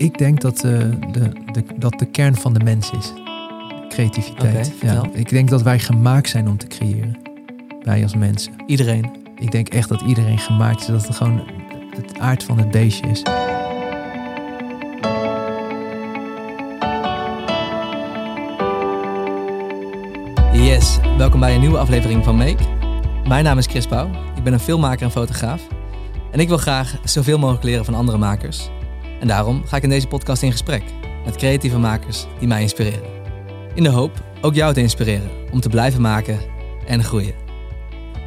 Ik denk dat, eh, de, de, dat de kern van de mens is. Creativiteit. Ja. Ik denk dat wij gemaakt zijn om te creëren. Wij als mensen. Iedereen. Ik denk echt dat iedereen gemaakt is. Dat het gewoon het aard van het beestje is. Yes, welkom bij een nieuwe aflevering van Make. Mijn naam is Chris Pauw. Ik ben een filmmaker en fotograaf. En ik wil graag zoveel mogelijk leren van andere makers. En daarom ga ik in deze podcast in gesprek met creatieve makers die mij inspireren. In de hoop ook jou te inspireren om te blijven maken en groeien.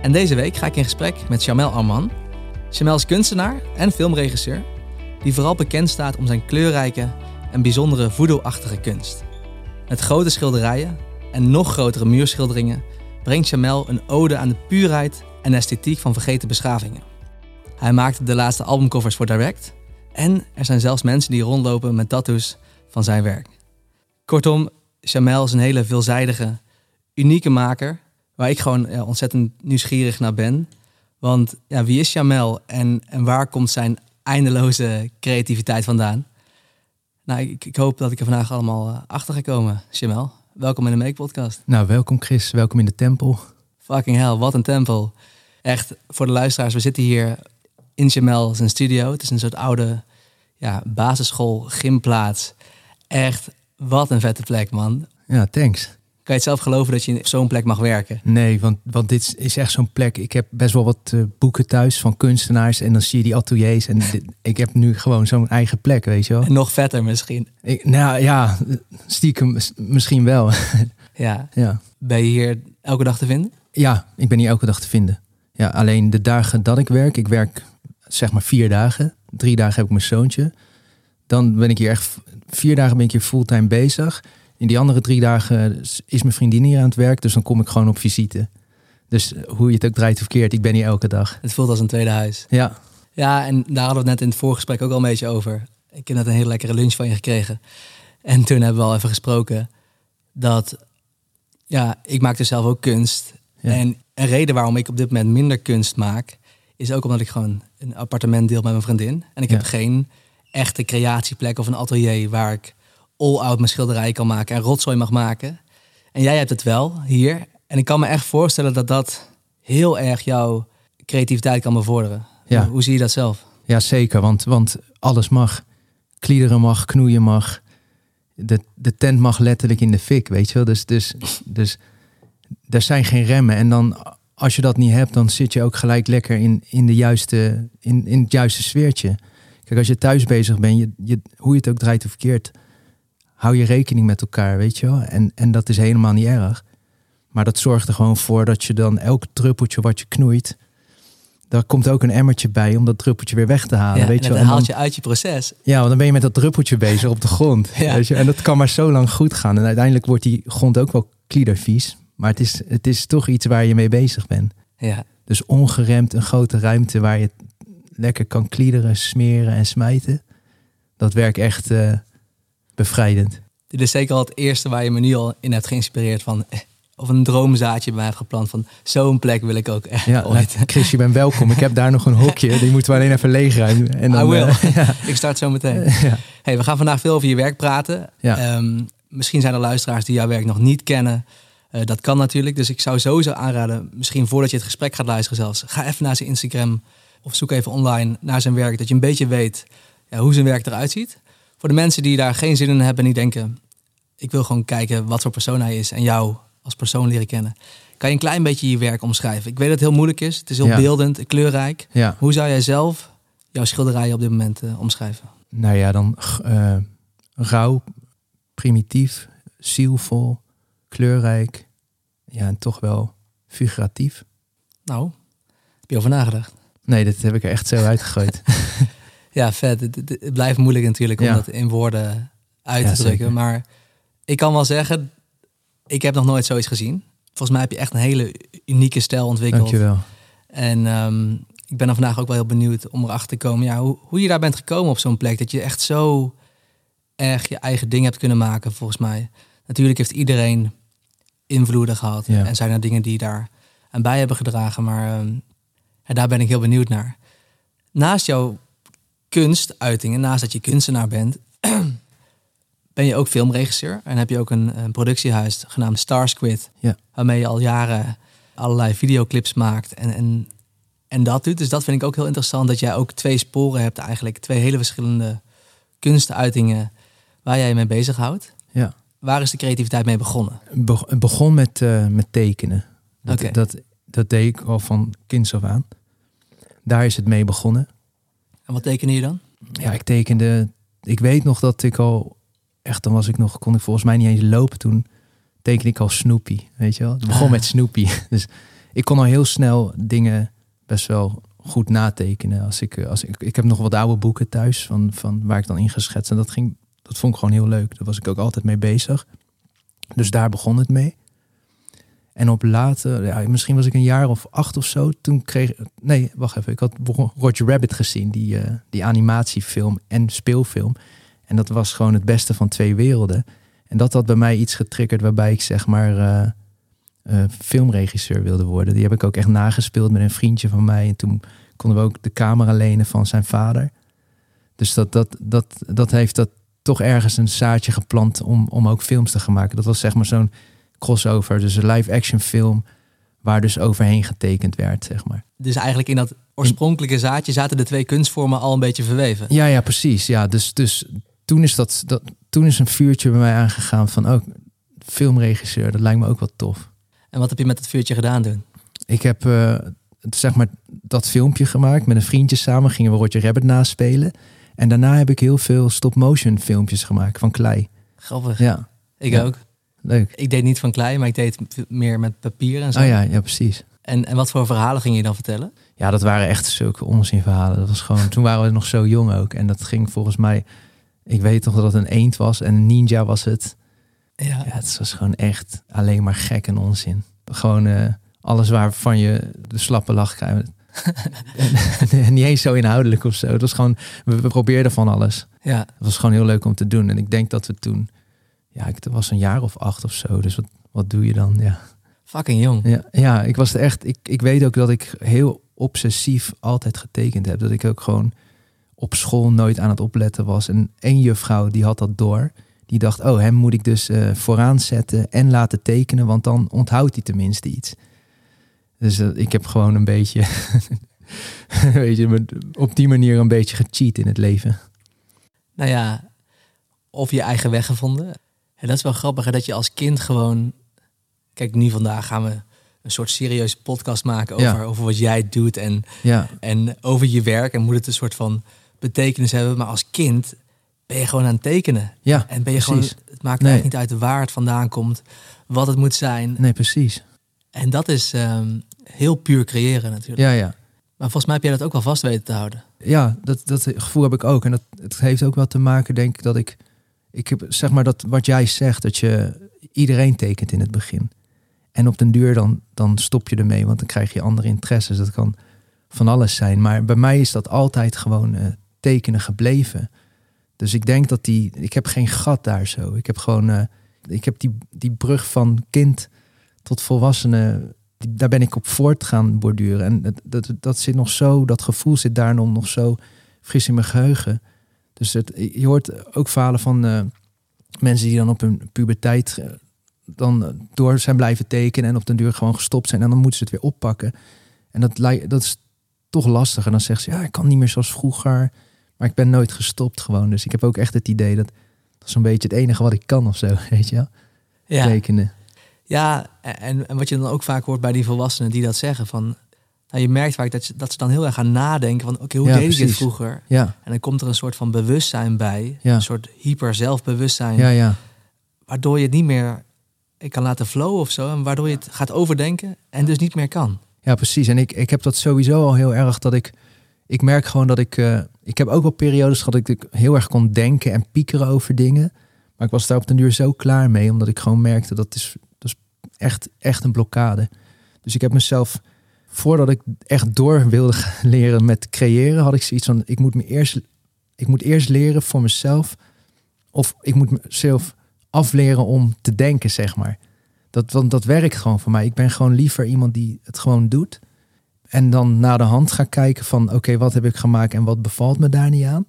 En deze week ga ik in gesprek met Jamel Arman. Jamel is kunstenaar en filmregisseur die vooral bekend staat om zijn kleurrijke en bijzondere voodoo-achtige kunst. Met grote schilderijen en nog grotere muurschilderingen brengt Jamel een ode aan de puurheid en esthetiek van vergeten beschavingen. Hij maakte de laatste albumcovers voor Direct en er zijn zelfs mensen die rondlopen met tattoos van zijn werk. Kortom, Jamel is een hele veelzijdige, unieke maker waar ik gewoon ja, ontzettend nieuwsgierig naar ben. Want ja, wie is Jamel en, en waar komt zijn eindeloze creativiteit vandaan? Nou, ik, ik hoop dat ik er vandaag allemaal eh, achter ga komen. Jamel, welkom in de Make Podcast. Nou, welkom Chris. Welkom in de tempel. Fucking hell, wat een tempel. Echt, voor de luisteraars, we zitten hier in Jamel zijn studio. Het is een soort oude ja, basisschool, gymplaats. Echt, wat een vette plek, man. Ja, thanks. Kan je het zelf geloven dat je op zo'n plek mag werken? Nee, want, want dit is echt zo'n plek. Ik heb best wel wat eh, boeken thuis van kunstenaars. En dan zie je die ateliers. En dit- ik heb nu gewoon zo'n eigen plek, weet je wel. En nog vetter misschien. Ik, nou ja, stiekem misschien wel. Ja, ja. ben je hier elke dag te vinden? ja, ik ben hier elke dag te vinden. Ja, alleen de dagen dat ik werk, ik werk zeg maar vier dagen. Drie dagen heb ik mijn zoontje. Dan ben ik hier echt, vier dagen ben ik hier fulltime bezig. In die andere drie dagen is mijn vriendin hier aan het werk. Dus dan kom ik gewoon op visite. Dus hoe je het ook draait of keert, ik ben hier elke dag. Het voelt als een tweede huis. Ja, Ja, en daar hadden we het net in het voorgesprek ook al een beetje over. Ik heb net een hele lekkere lunch van je gekregen. En toen hebben we al even gesproken dat, ja, ik maak dus zelf ook kunst. Ja. En een reden waarom ik op dit moment minder kunst maak, is ook omdat ik gewoon een appartement deel met mijn vriendin. En ik heb Ja. geen echte creatieplek of een atelier waar ik all-out mijn schilderijen kan maken en rotzooi mag maken. En jij hebt het wel hier. En ik kan me echt voorstellen dat dat heel erg jouw creativiteit kan bevorderen. Ja. Hoe zie je dat zelf? ja zeker. Want, want alles mag. Kliederen mag, knoeien mag. De, de tent mag letterlijk in de fik, weet je wel. Dus, dus, dus er zijn geen remmen. En dan, als je dat niet hebt, dan zit je ook gelijk lekker in, in, de juiste, in, in het juiste sfeertje. Kijk, als je thuis bezig bent, je, je, hoe je het ook draait of verkeerd, hou je rekening met elkaar, weet je wel. En, en dat is helemaal niet erg. Maar dat zorgt er gewoon voor dat je dan elk druppeltje wat je knoeit, daar komt ook een emmertje bij om dat druppeltje weer weg te halen. Ja, weet en je wel. En haalt dan- je uit je proces. ja, want dan ben je met dat druppeltje bezig op de grond. Ja. Weet je? En dat kan maar zo lang goed gaan. En uiteindelijk wordt die grond ook wel kliedervies. Maar het is, het is toch iets waar je mee bezig bent. Ja, Dus ongeremd een grote ruimte waar je lekker kan kliederen, smeren en smijten. Dat werkt echt eh, bevrijdend. dit is zeker al het eerste waar je me nu al in hebt geïnspireerd van. eh, Of een droomzaadje bij mij hebt geplant van zo'n plek wil ik ook echt Ja, ooit. nou, Chris, je bent welkom. Ik heb daar nog een hokje. Die moeten we alleen even leegruimen. En I dan, will. eh, ja, ik start zo meteen. ja. Hey, we gaan vandaag veel over je werk praten. Ja. Ehm, misschien zijn er luisteraars die jouw werk nog niet kennen. Eh, dat kan natuurlijk. Dus ik zou sowieso aanraden, misschien voordat je het gesprek gaat luisteren zelfs, ga even naar zijn Instagram of zoek even online naar zijn werk. Dat je een beetje weet ja, hoe zijn werk eruit ziet. Voor de mensen die daar geen zin in hebben en die denken, ik wil gewoon kijken wat voor persoon hij is en jou als persoon leren kennen. Kan je een klein beetje je werk omschrijven? Ik weet dat het heel moeilijk is. Het is heel Ja. beeldend, kleurrijk. ja. Hoe zou jij zelf jouw schilderijen op dit moment eh, omschrijven? Nou ja, dan eh rauw, primitief, zielvol, kleurrijk. Ja, en toch wel figuratief. Nou, heb je over nagedacht? Nee, dat heb ik er echt zo uitgegooid. Ja, vet. Het, het- het blijft moeilijk natuurlijk om Ja. dat in woorden uit Ja, te drukken. Maar ik kan wel zeggen, ik heb nog nooit zoiets gezien. Volgens mij heb je echt een hele unieke stijl ontwikkeld. Dankjewel. En ehm, ik ben er vandaag ook wel heel benieuwd om erachter te komen ja, hoe, hoe je daar bent gekomen op zo'n plek. Dat je echt zo erg je eigen ding hebt kunnen maken, volgens mij. Natuurlijk heeft iedereen invloeden gehad. Ja. En zijn er dingen die daar aan bij hebben gedragen. Maar ehm, daar ben ik heel benieuwd naar. Naast jouw kunstuitingen, naast dat je kunstenaar bent, ben je ook filmregisseur en heb je ook een, een productiehuis genaamd Starsquid. Ja. Waarmee je al jaren allerlei videoclips maakt en, en, en dat doet. Dus dat vind ik ook heel interessant, dat jij ook twee sporen hebt eigenlijk. Twee hele verschillende kunstuitingen waar jij je mee bezighoudt. Waar is de creativiteit mee begonnen? Be- het begon met, eh, met tekenen. Dat, dat, dat deed ik al van kinds af aan. Daar is het mee begonnen. En wat teken je dan? Ja, ik tekende. Ik weet nog dat ik al echt, dan was ik nog, kon ik volgens mij niet eens lopen. Toen tekende ik al Snoopy, weet je wel. Het begon Ah. met Snoopy. Dus ik kon al heel snel dingen best wel goed natekenen. Als ik, eh, als ik, ik heb nog wat oude boeken thuis van, van waar ik dan in geschetst. En dat ging, dat vond ik gewoon heel leuk. Daar was ik ook altijd mee bezig. Dus daar begon het mee. En op later, ja, misschien was ik een jaar of acht of zo. Toen kreeg nee, wacht even. Ik had Roger Rabbit gezien, die, eh, die animatiefilm en speelfilm. En dat was gewoon het beste van twee werelden. En dat had bij mij iets getriggerd waarbij ik zeg maar eh, eh, filmregisseur wilde worden. Die heb ik ook echt nagespeeld met een vriendje van mij. En toen konden we ook de camera lenen van zijn vader. Dus dat, dat, dat, dat heeft dat toch ergens een zaadje geplant om, om ook films te gaan maken. Dat was zeg maar zo'n crossover, dus een live-action film waar dus overheen getekend werd, zeg maar. Dus eigenlijk in dat oorspronkelijke zaadje zaten de twee kunstvormen al een beetje verweven. Ja, ja, precies. Ja, dus, dus toen is dat, dat toen is een vuurtje bij mij aangegaan van ook filmregisseur. Dat lijkt me ook wel tof. En wat heb je met dat vuurtje gedaan toen? Ik heb eh, zeg maar dat filmpje gemaakt met een vriendje samen. Gingen we Roger Rabbit naspelen. En daarna heb ik heel veel stop-motion filmpjes gemaakt van klei. Grappig. Ja, Ik Ja. ook. leuk. Ik deed niet van klei, maar ik deed meer met papier en zo. Oh ja, ja, precies. En, en wat voor verhalen ging je dan vertellen? Ja, dat waren echt zulke onzinverhalen. Dat was gewoon, toen waren we nog zo jong ook. En dat ging volgens mij, ik weet toch dat het een eend was en een ninja was het. Ja. Ja, het was gewoon echt alleen maar gek en onzin. Gewoon eh, alles waarvan je de slappe lach krijgt. En niet eens zo inhoudelijk of zo. Het was gewoon, we, we probeerden van alles. ja. Het was gewoon heel leuk om te doen. En ik denk dat we toen, ja, ik was een jaar of acht of zo. Dus wat, wat doe je dan? Ja, Fucking jong. ja, ja ik was er echt, ik, ik weet ook dat ik heel obsessief altijd getekend heb. Dat ik ook gewoon op school nooit aan het opletten was. En één juffrouw die had dat door. Die dacht, oh, hem moet ik dus eh, vooraan zetten en laten tekenen, want dan onthoudt hij tenminste iets. Dus eh, ik heb gewoon een beetje, weet je, op die manier een beetje gecheat in het leven. Nou ja, of je eigen weg gevonden. En dat is wel grappig, hè, dat je als kind gewoon... Kijk, nu vandaag gaan we een soort serieuze podcast maken over, Ja. over wat jij doet en, Ja, en over je werk. En moet het een soort van betekenis hebben. Maar als kind ben je gewoon aan het tekenen. ja, En ben je precies. gewoon, het maakt Nee. eigenlijk niet uit waar het vandaan komt, wat het moet zijn. Nee, precies. En dat is ehm, heel puur creëren natuurlijk. Ja, ja. Maar volgens mij heb jij dat ook wel vast weten te houden. ja, dat, dat gevoel heb ik ook. En dat, het heeft ook wel te maken, denk ik, dat ik... Ik heb, zeg maar, dat wat jij zegt, dat je... Iedereen tekent in het begin. En op den duur dan, dan stop je ermee, want dan krijg je andere interesses. Dat kan van alles zijn. Maar bij mij is dat altijd gewoon eh, tekenen gebleven. Dus ik denk dat die... Ik heb geen gat daar zo. Ik heb gewoon... eh, ik heb die, die brug van kind tot volwassene... Daar ben ik op voort gaan borduren. En dat, dat, dat zit nog zo... Dat gevoel zit daar nog nog zo fris in mijn geheugen. Dus het, je hoort ook verhalen van eh, mensen die dan op hun puberteit eh, dan eh, door zijn blijven tekenen en op den duur gewoon gestopt zijn en dan moeten ze het weer oppakken. En dat, dat is toch lastig. En dan zegt ze, ja, ik kan niet meer zoals vroeger, maar ik ben nooit gestopt gewoon. Dus ik heb ook echt het idee dat dat is een beetje het enige wat ik kan of zo, weet je wel? Ja, Tekenen. Ja en, en wat je dan ook vaak hoort bij die volwassenen die dat zeggen. Van, nou, je merkt vaak dat ze, dat ze dan heel erg gaan nadenken van... oké, hoe Ja, deed ik dit precies. vroeger? Ja, En dan komt er een soort van bewustzijn bij. Ja. Een soort hyper zelfbewustzijn. ja, ja. Waardoor je het niet meer ik kan laten flowen of zo. En waardoor je het gaat overdenken en dus niet meer kan. Ja, precies. En ik, ik heb dat sowieso al heel erg dat ik. Ik merk gewoon dat ik. eh, ik heb ook wel periodes gehad dat ik heel erg kon denken en piekeren over dingen. Maar ik was daar op den duur zo klaar mee, omdat ik gewoon merkte dat is echt, echt een blokkade. Dus ik heb mezelf, voordat ik echt door wilde leren met creëren, had ik zoiets van: ik moet me eerst, ik moet eerst leren voor mezelf, of ik moet mezelf afleren om te denken, zeg maar. Dat, want dat werkt gewoon voor mij. Ik ben gewoon liever iemand die het gewoon doet. En dan na de hand ga kijken van oké, wat heb ik gemaakt en wat bevalt me daar niet aan.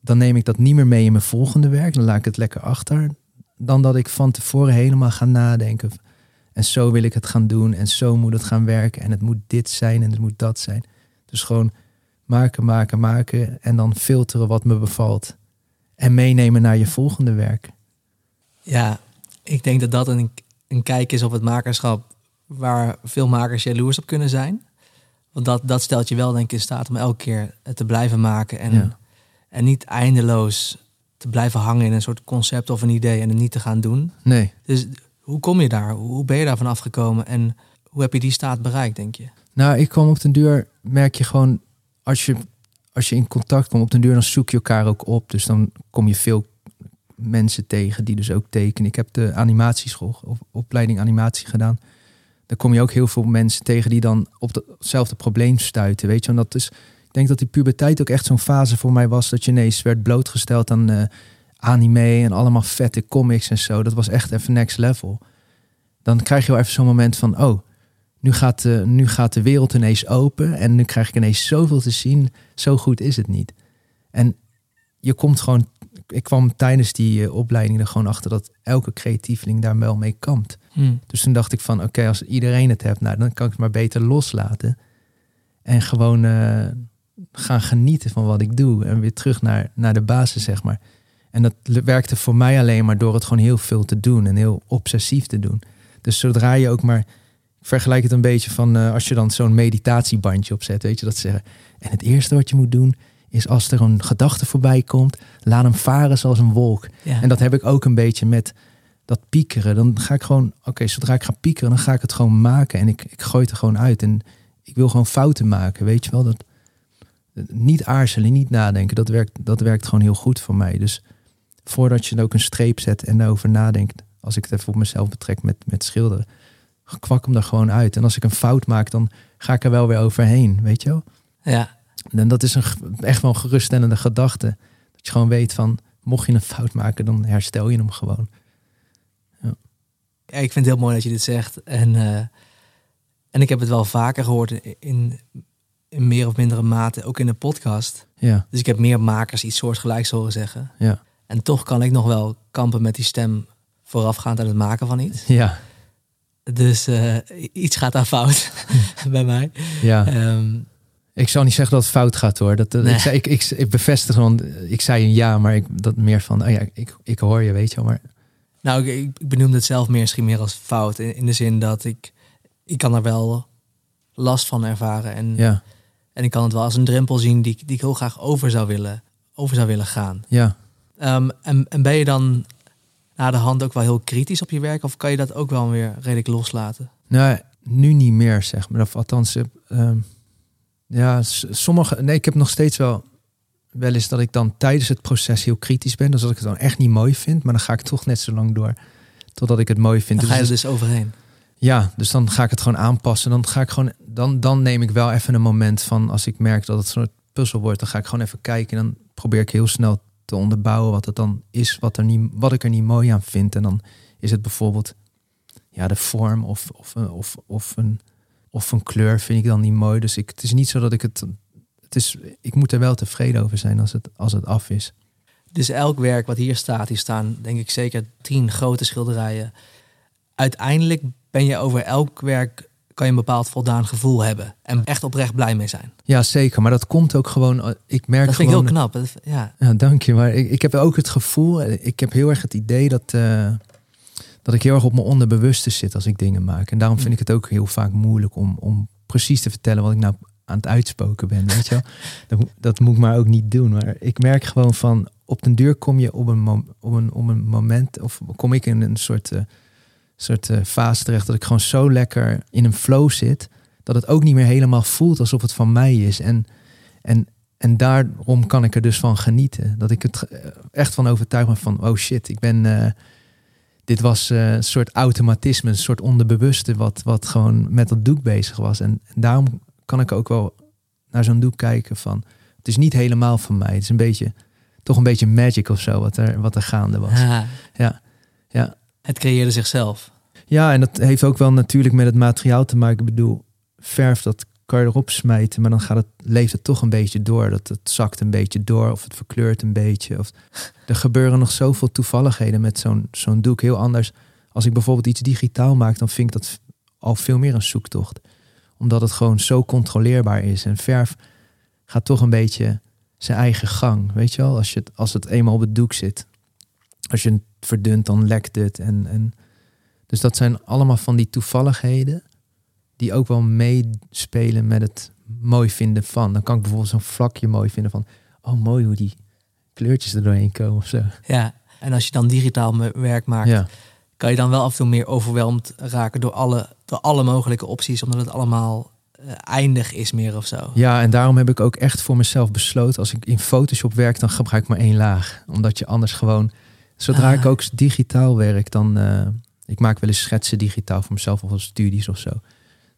dan neem ik dat niet meer mee in mijn volgende werk. Dan laat ik het lekker achter. Dan dat ik van tevoren helemaal ga nadenken. En zo wil ik het gaan doen. En zo moet het gaan werken. En het moet dit zijn en het moet dat zijn. Dus gewoon maken, maken, maken. En dan filteren wat me bevalt. En meenemen naar je volgende werk. Ja, ik denk dat dat een, een kijk is op het makerschap waar veel makers jaloers op kunnen zijn. Want dat, dat stelt je wel denk ik in staat om elke keer te blijven maken. En, Ja. en niet eindeloos te blijven hangen in een soort concept of een idee en het niet te gaan doen. Nee. Dus hoe kom je daar? Hoe ben je daar vanaf gekomen? En hoe heb je die staat bereikt, denk je? Nou, ik kwam op den duur, merk je gewoon, als je, als je in contact komt op den duur, dan zoek je elkaar ook op. Dus dan kom je veel mensen tegen die dus ook tekenen. Ik heb de animatieschool, of opleiding animatie gedaan. Daar kom je ook heel veel mensen tegen die dan op de- hetzelfde probleem stuiten, weet je. En dat is, ik denk dat die puberteit ook echt zo'n fase voor mij was, dat je ineens werd blootgesteld aan eh, anime en allemaal vette comics en zo. Dat was echt even next level. Dan krijg je wel even zo'n moment van, oh, nu gaat, de, nu gaat de wereld ineens open en nu krijg ik ineens zoveel te zien. Zo goed is het niet. En je komt gewoon, ik kwam tijdens die eh, opleiding er gewoon achter dat elke creatieveling daar wel mee kampt. Dus toen dacht ik van, oké, als iedereen het hebt, nou, dan kan ik het maar beter loslaten. En gewoon eh, gaan genieten van wat ik doe. En weer terug naar, naar de basis, zeg maar. En dat werkte voor mij alleen maar door het gewoon heel veel te doen en heel obsessief te doen. Dus zodra je ook maar, ik vergelijk het een beetje van eh, als je dan zo'n meditatiebandje opzet, weet je dat ze zeggen. En het eerste wat je moet doen is als er een gedachte voorbij komt, laat hem varen zoals een wolk. Ja. En dat heb ik ook een beetje met dat piekeren. Dan ga ik gewoon, oké, zodra ik ga piekeren, dan ga ik het gewoon maken. En ik, ik gooi het er gewoon uit. En ik wil gewoon fouten maken, weet je wel. Dat, niet aarzelen, niet nadenken. Dat werkt, dat werkt gewoon heel goed voor mij. Dus voordat je dan ook een streep zet en daarover nadenkt. Als ik het even op mezelf betrek met, met schilderen. Kwak hem er gewoon uit. En als ik een fout maak, dan ga ik er wel weer overheen, weet je wel. ja. En dat is een, echt wel een geruststellende gedachte. Dat je gewoon weet van, mocht je een fout maken, dan herstel je hem gewoon. Ja, ik vind het heel mooi dat je dit zegt. En, eh, en ik heb het wel vaker gehoord in, in, in meer of mindere mate, ook in de podcast. Ja, Dus ik heb meer makers iets soortgelijks horen zeggen. ja, En toch kan ik nog wel kampen met die stem voorafgaand aan het maken van iets. ja, Dus eh, iets gaat daar fout bij mij. ja. Ehm, Ik zou niet zeggen dat het fout gaat hoor. Dat, Nee. ik, zei, ik, ik, ik bevestig gewoon, ik zei een ja, maar ik, dat meer van, oh ja, ik, ik hoor je, weet je wel. Maar nou, ik, ik benoemde het zelf meer, misschien meer als fout. In, in de zin dat ik, ik kan er wel last van ervaren. En, ja, en ik kan het wel als een drempel zien die, ik- die ik heel graag over zou willen, over zou willen gaan. ja. Ehm, en, en ben je dan na de hand ook wel heel kritisch op je werk? Of kan je dat ook wel weer redelijk loslaten? Nou, nu niet meer, zeg maar. Of althans, ehm, ja, sommige. Nee, ik heb nog steeds wel. Wel eens dat ik dan tijdens het proces heel kritisch ben. Dus dat ik het dan echt niet mooi vind. Maar dan ga ik toch net zo lang door. Totdat ik het mooi vind. Dan ga je Dus er het dus overheen. Ja, dus dan ga ik het gewoon aanpassen. Dan ga ik gewoon. Dan, dan neem ik wel even een moment van. Als ik merk dat het soort puzzel wordt. Dan ga ik gewoon even kijken. En dan probeer ik heel snel te onderbouwen wat het dan is. Wat, er niet, wat ik er niet mooi aan vind. En dan is het bijvoorbeeld. Ja, de vorm of, of, een- of, of, een, of een kleur vind ik dan niet mooi. Dus ik, het is niet zo dat ik het. Het is, ik moet er wel tevreden over zijn als het, als het af is. Dus elk werk wat hier staat, hier staan denk ik zeker tien grote schilderijen. Uiteindelijk ben je over elk werk, kan je een bepaald voldaan gevoel hebben. En echt oprecht blij mee zijn. Ja, zeker. Maar dat komt ook gewoon. Ik merk Dat vind ik gewoon. heel knap. Dat- Ja. Ja, dank je. Maar ik, ik heb ook het gevoel, ik heb heel erg het idee dat, eh, dat ik heel erg op mijn onderbewuste zit als ik dingen maak. En daarom vind ik het ook heel vaak moeilijk om, om precies te vertellen wat ik nou aan het uitspoken ben. Weet je wel? Dat, moet- dat moet ik maar ook niet doen. Maar ik merk gewoon van, op den duur kom je op een, op een, op een moment, of kom ik in een soort, eh, soort eh, fase terecht dat ik gewoon zo lekker in een flow zit, dat het ook niet meer helemaal voelt alsof het van mij is. En, en, en daarom kan ik er dus van genieten. Dat ik het eh, echt van overtuigd ben van, oh shit, ik ben... eh, dit was een soort automatisme, een soort onderbewuste... wat, wat gewoon met dat doek bezig was. En, en daarom kan ik ook wel naar zo'n doek kijken van... het is niet helemaal van mij. Het is een beetje, toch een beetje magic of zo wat er, wat er gaande was. Ah, Ja, ja. Het creëerde zichzelf. Ja, en dat heeft ook wel natuurlijk met het materiaal te maken. Ik bedoel, verf, dat kan je erop smijten, maar dan gaat het, leeft het toch een beetje door. Dat het zakt een beetje door of het verkleurt een beetje. Of, er gebeuren nog zoveel toevalligheden met zo'n zo'n doek. Heel anders. Als ik bijvoorbeeld iets digitaal maak, dan vind ik dat al veel meer een zoektocht. Omdat het gewoon zo controleerbaar is. En verf gaat toch een beetje zijn eigen gang. Weet je wel, als, je als het eenmaal op het doek zit. Als je het verdunt, dan lekt het. En, en, dus dat zijn allemaal van die toevalligheden die ook wel meespelen met het mooi vinden van. Dan kan ik bijvoorbeeld zo'n vlakje mooi vinden van, oh mooi hoe die kleurtjes er doorheen komen of zo. Ja, en als je dan digitaal werk maakt, Ja, kan je dan wel af en toe meer overweldigd raken door alle, door alle mogelijke opties, omdat het allemaal eh, eindig is meer of zo. ja, en daarom heb ik ook echt voor mezelf besloten, als ik in Photoshop werk, dan gebruik ik maar één laag. Omdat je anders gewoon, zodra Ah. ik ook digitaal werk, dan, eh, ik maak wel eens schetsen digitaal voor mezelf of als studies of zo.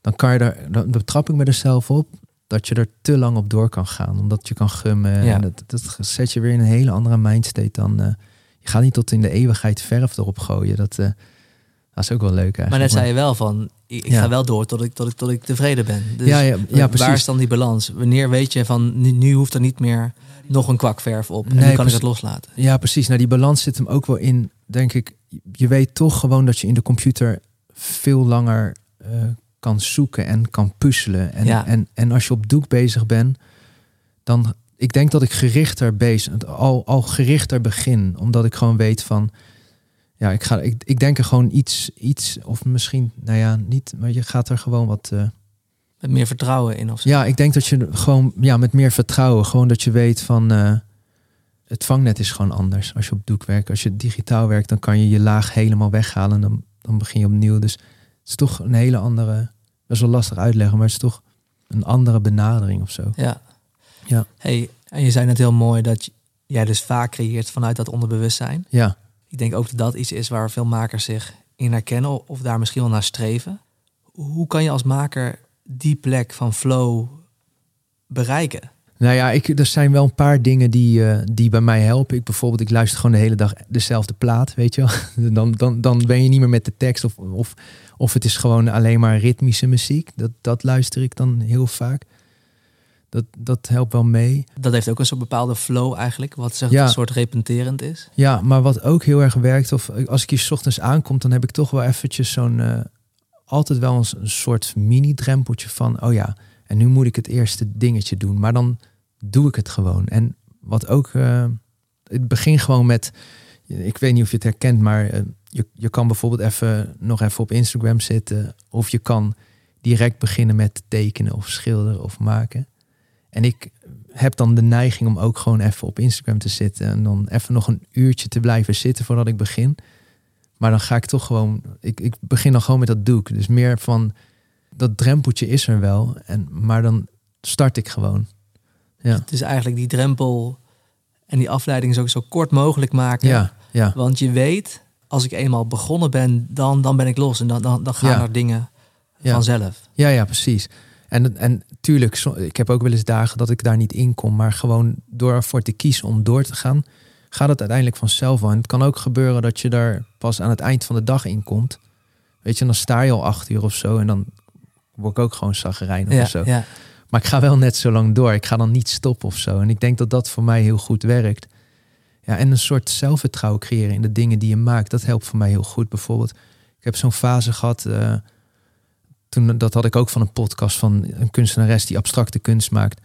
Dan kan je daar, dan betrap ik me er zelf op dat je er te lang op door kan gaan. Omdat je kan gummen. Ja. En dat, dat zet je weer in een hele andere mindstate dan. eh, je gaat niet tot in de eeuwigheid verf erop gooien. Dat, dat is ook wel leuk eigenlijk. Maar net zei je wel van, ik, ik Ja. ga wel door tot ik, tot ik, tot ik tevreden ben. Dus ja, ja, ja, waar precies. is dan die balans? Wanneer weet je van, nu, nu hoeft er niet meer nog een kwak verf op. En Nee, nu kan ik het loslaten. Ja, precies. Nou, die balans zit hem ook wel in, denk ik. Je weet toch gewoon dat je in de computer veel langer eh, kan zoeken en kan puzzelen. En, Ja. en, en als je op doek bezig bent, dan... Ik denk dat ik gerichter bezig, al, al gerichter begin. Omdat ik gewoon weet van... Ja, ik, ga, ik, ik denk er gewoon iets, iets, of misschien, nou ja, niet, maar je gaat er gewoon wat... eh, Met meer vertrouwen in of zo. ja, ik denk dat je gewoon ja, met meer vertrouwen, gewoon dat je weet van eh, het vangnet is gewoon anders als je op doek werkt. Als je digitaal werkt, dan kan je je laag helemaal weghalen en dan, dan begin je opnieuw. Dus het is toch een hele andere, dat is wel lastig uitleggen, maar het is toch een andere benadering of zo. Ja. Ja. Hey, en je zei net heel mooi dat jij dus vaak creëert vanuit dat onderbewustzijn. Ja, Ik denk ook dat dat iets is waar veel makers zich in herkennen of daar misschien wel naar streven. Hoe kan je als maker die plek van flow bereiken? nou ja, ik, er zijn wel een paar dingen die, eh, die bij mij helpen. Ik bijvoorbeeld, ik luister gewoon de hele dag dezelfde plaat, weet je wel. Dan, dan, dan ben je niet meer met de tekst of, of, of het is gewoon alleen maar ritmische muziek. Dat, dat luister ik dan heel vaak. Dat, dat helpt wel mee. Dat heeft ook een soort bepaalde flow eigenlijk, wat zeg, Ja. een soort repenterend is. Ja, maar wat ook heel erg werkt, of als ik hier 's ochtends aankom, dan heb ik toch wel eventjes zo'n, eh, altijd wel een, s- een soort mini-drempeltje van, oh ja, en nu moet ik het eerste dingetje doen. Maar dan doe ik het gewoon. En wat ook, eh, het begin gewoon met, ik weet niet of je het herkent, maar eh, je, je kan bijvoorbeeld even nog even op Instagram zitten, of je kan direct beginnen met tekenen of schilderen of maken. En ik heb dan de neiging om ook gewoon even op Instagram te zitten en dan even nog een uurtje te blijven zitten voordat ik begin. Maar dan ga ik toch gewoon, ik, ik begin dan gewoon met dat doek. Dus meer van dat drempeltje is er wel, en, maar dan start ik gewoon. Ja, Het is eigenlijk die drempel en die afleiding zo, zo kort mogelijk maken. ja, ja, Want je weet, als ik eenmaal begonnen ben, dan, dan ben ik los. En dan, dan, dan gaan Ja. er dingen Ja. vanzelf. ja, ja, precies. En, en tuurlijk, ik heb ook wel eens dagen dat ik daar niet in kom, maar gewoon door ervoor te kiezen om door te gaan, gaat het uiteindelijk vanzelf wel. En het kan ook gebeuren dat je daar pas aan het eind van de dag in komt. Weet je, dan sta je al acht uur of zo en dan word ik ook gewoon zagrijnig Ja, of zo. ja. Maar ik ga wel net zo lang door. Ik ga dan niet stoppen of zo. En ik denk dat dat voor mij heel goed werkt. Ja, en een soort zelfvertrouwen creëren in de dingen die je maakt. Dat helpt voor mij heel goed. Bijvoorbeeld, ik heb zo'n fase gehad. eh, toen, dat had ik ook van een podcast van een kunstenares die abstracte kunst maakt.